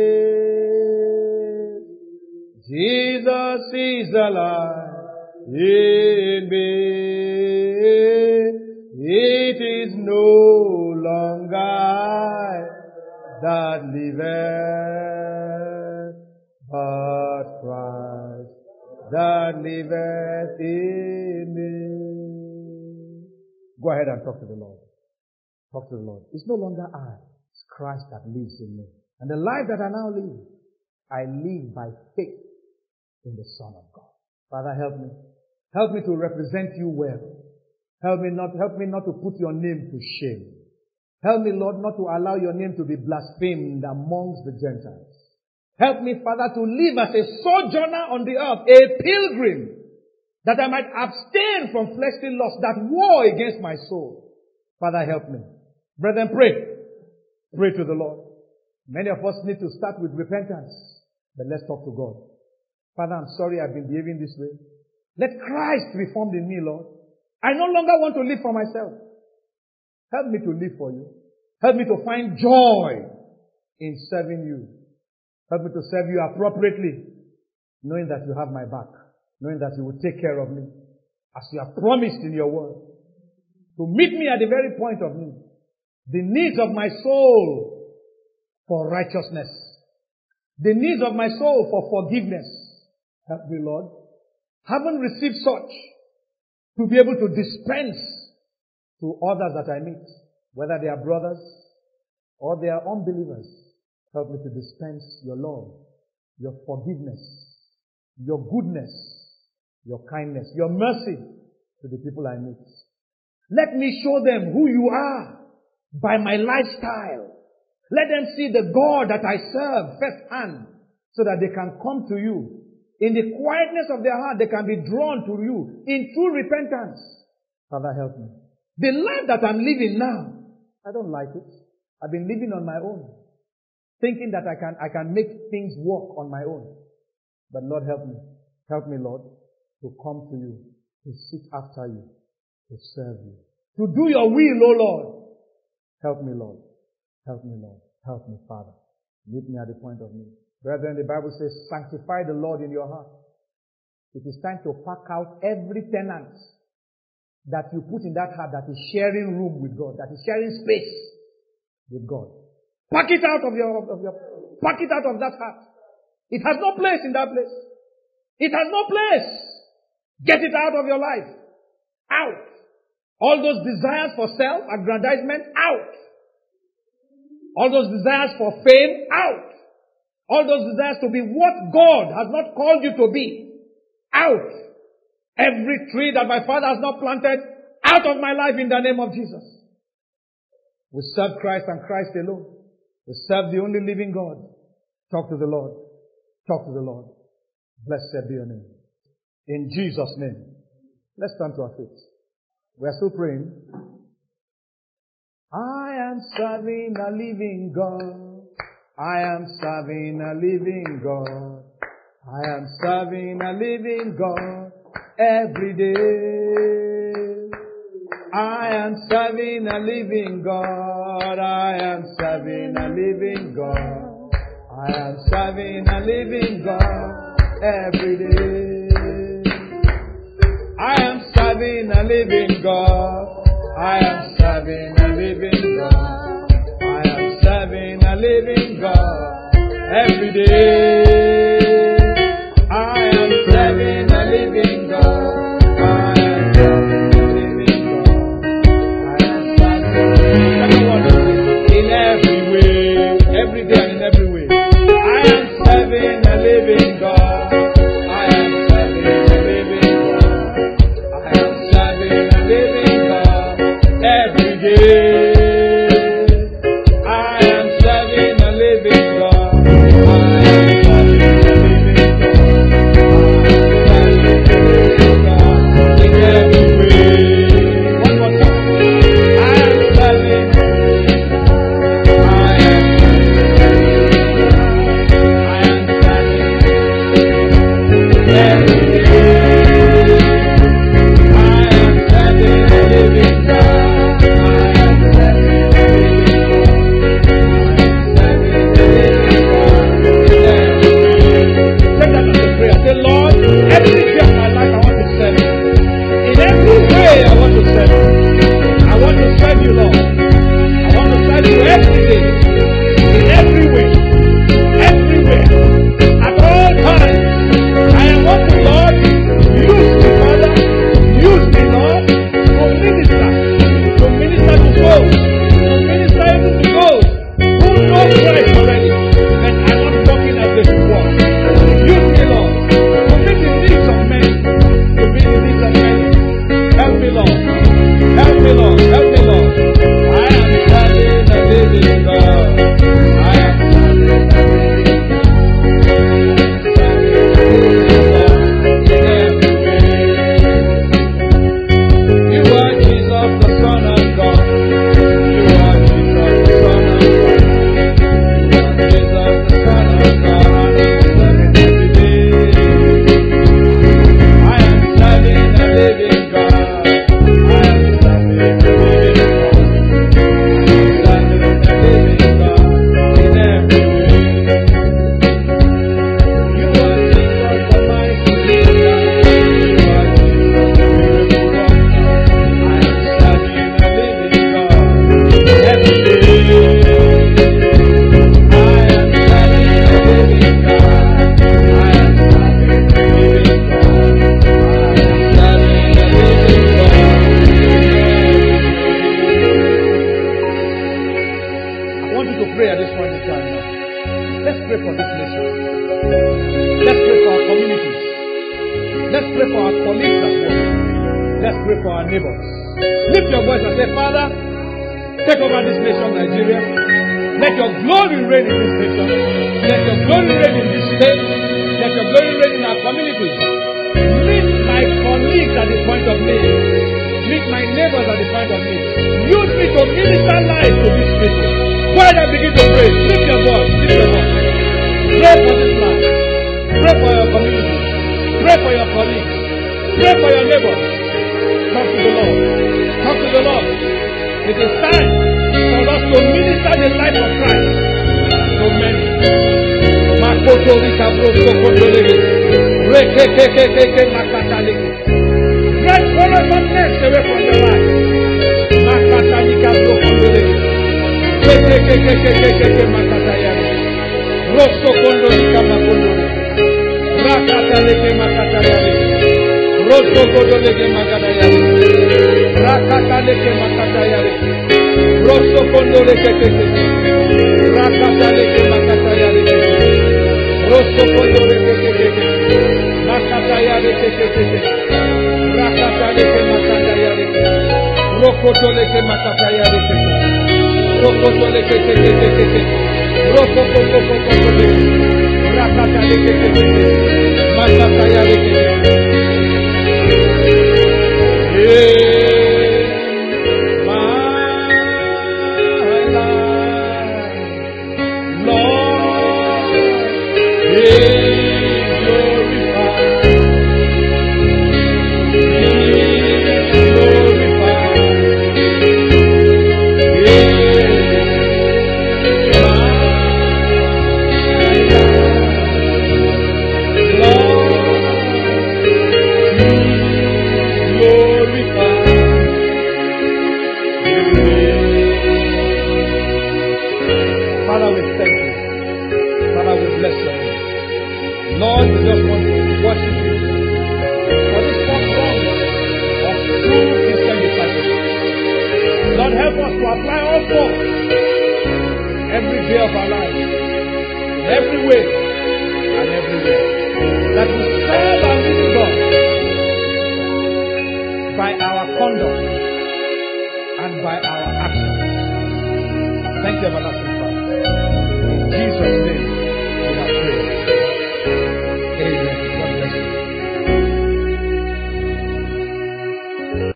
Jesus is alive in me. It is no longer I that liveth, but Christ that liveth in me. Go ahead and talk to the Lord. Talk to the Lord. It's no longer I, it's Christ that lives in me. And the life that I now live, I live by faith in the Son of God. Father, help me. Help me to represent you well. Help me not, help me not to put your name to shame. Help me, Lord, not to allow your name to be blasphemed amongst the Gentiles. Help me, Father, to live as a sojourner on the earth, a pilgrim, that I might abstain from fleshly lusts that war against my soul. Father, help me. Brethren, pray. Pray to the Lord. Many of us need to start with repentance, but let's talk to God. Father, I'm sorry I've been behaving this way. Let Christ be formed in me, Lord. I no longer want to live for myself. Help me to live for you. Help me to find joy in serving you. Help me to serve you appropriately, knowing that you have my back, knowing that you will take care of me, as you have promised in your word. To meet me at the very point of need. The needs of my soul for righteousness. The needs of my soul for forgiveness. Help me, Lord. Haven't received such to be able to dispense to others that I meet, whether they are brothers or they are unbelievers. Help me to dispense your love, your forgiveness, your goodness, your kindness, your mercy to the people I meet. Let me show them who you are by my lifestyle. Let them see the God that I serve firsthand so that they can come to you in the quietness of their heart, they can be drawn to you in true repentance. Father, help me. The life that I'm living now, I don't like it. I've been living on my own, thinking that I can, I can make things work on my own. But Lord, help me. Help me, Lord, to come to you, to seek after you, to serve you, to do your will, O oh Lord. Help me, Lord. Help me, Lord. Help me, Father. Meet me at the point of need. Brethren, the Bible says, sanctify the Lord in your heart. It is time to pack out every tenant that you put in that heart that is sharing room with God, that is sharing space with God. Pack it out of your, of your, it out of that heart. It has no place in that place. It has no place. Get it out of your life. Out. All those desires for self aggrandizement, out. All those desires for fame, out. All those desires to be what God has not called you to be, out. Every tree that my father has not planted, out of my life in the name of Jesus. We serve Christ and Christ alone. Serve the only living God. Talk to the Lord. Talk to the Lord. Blessed be your name. In Jesus' name. Let's stand to our feet. We are still praying. I am serving a living God. I am serving a living God. I am serving a living God every day. I am serving a living God. God, I am serving a living God. I am serving a living God every day. I am serving a living God. I am serving a living God. I am serving a living God every day.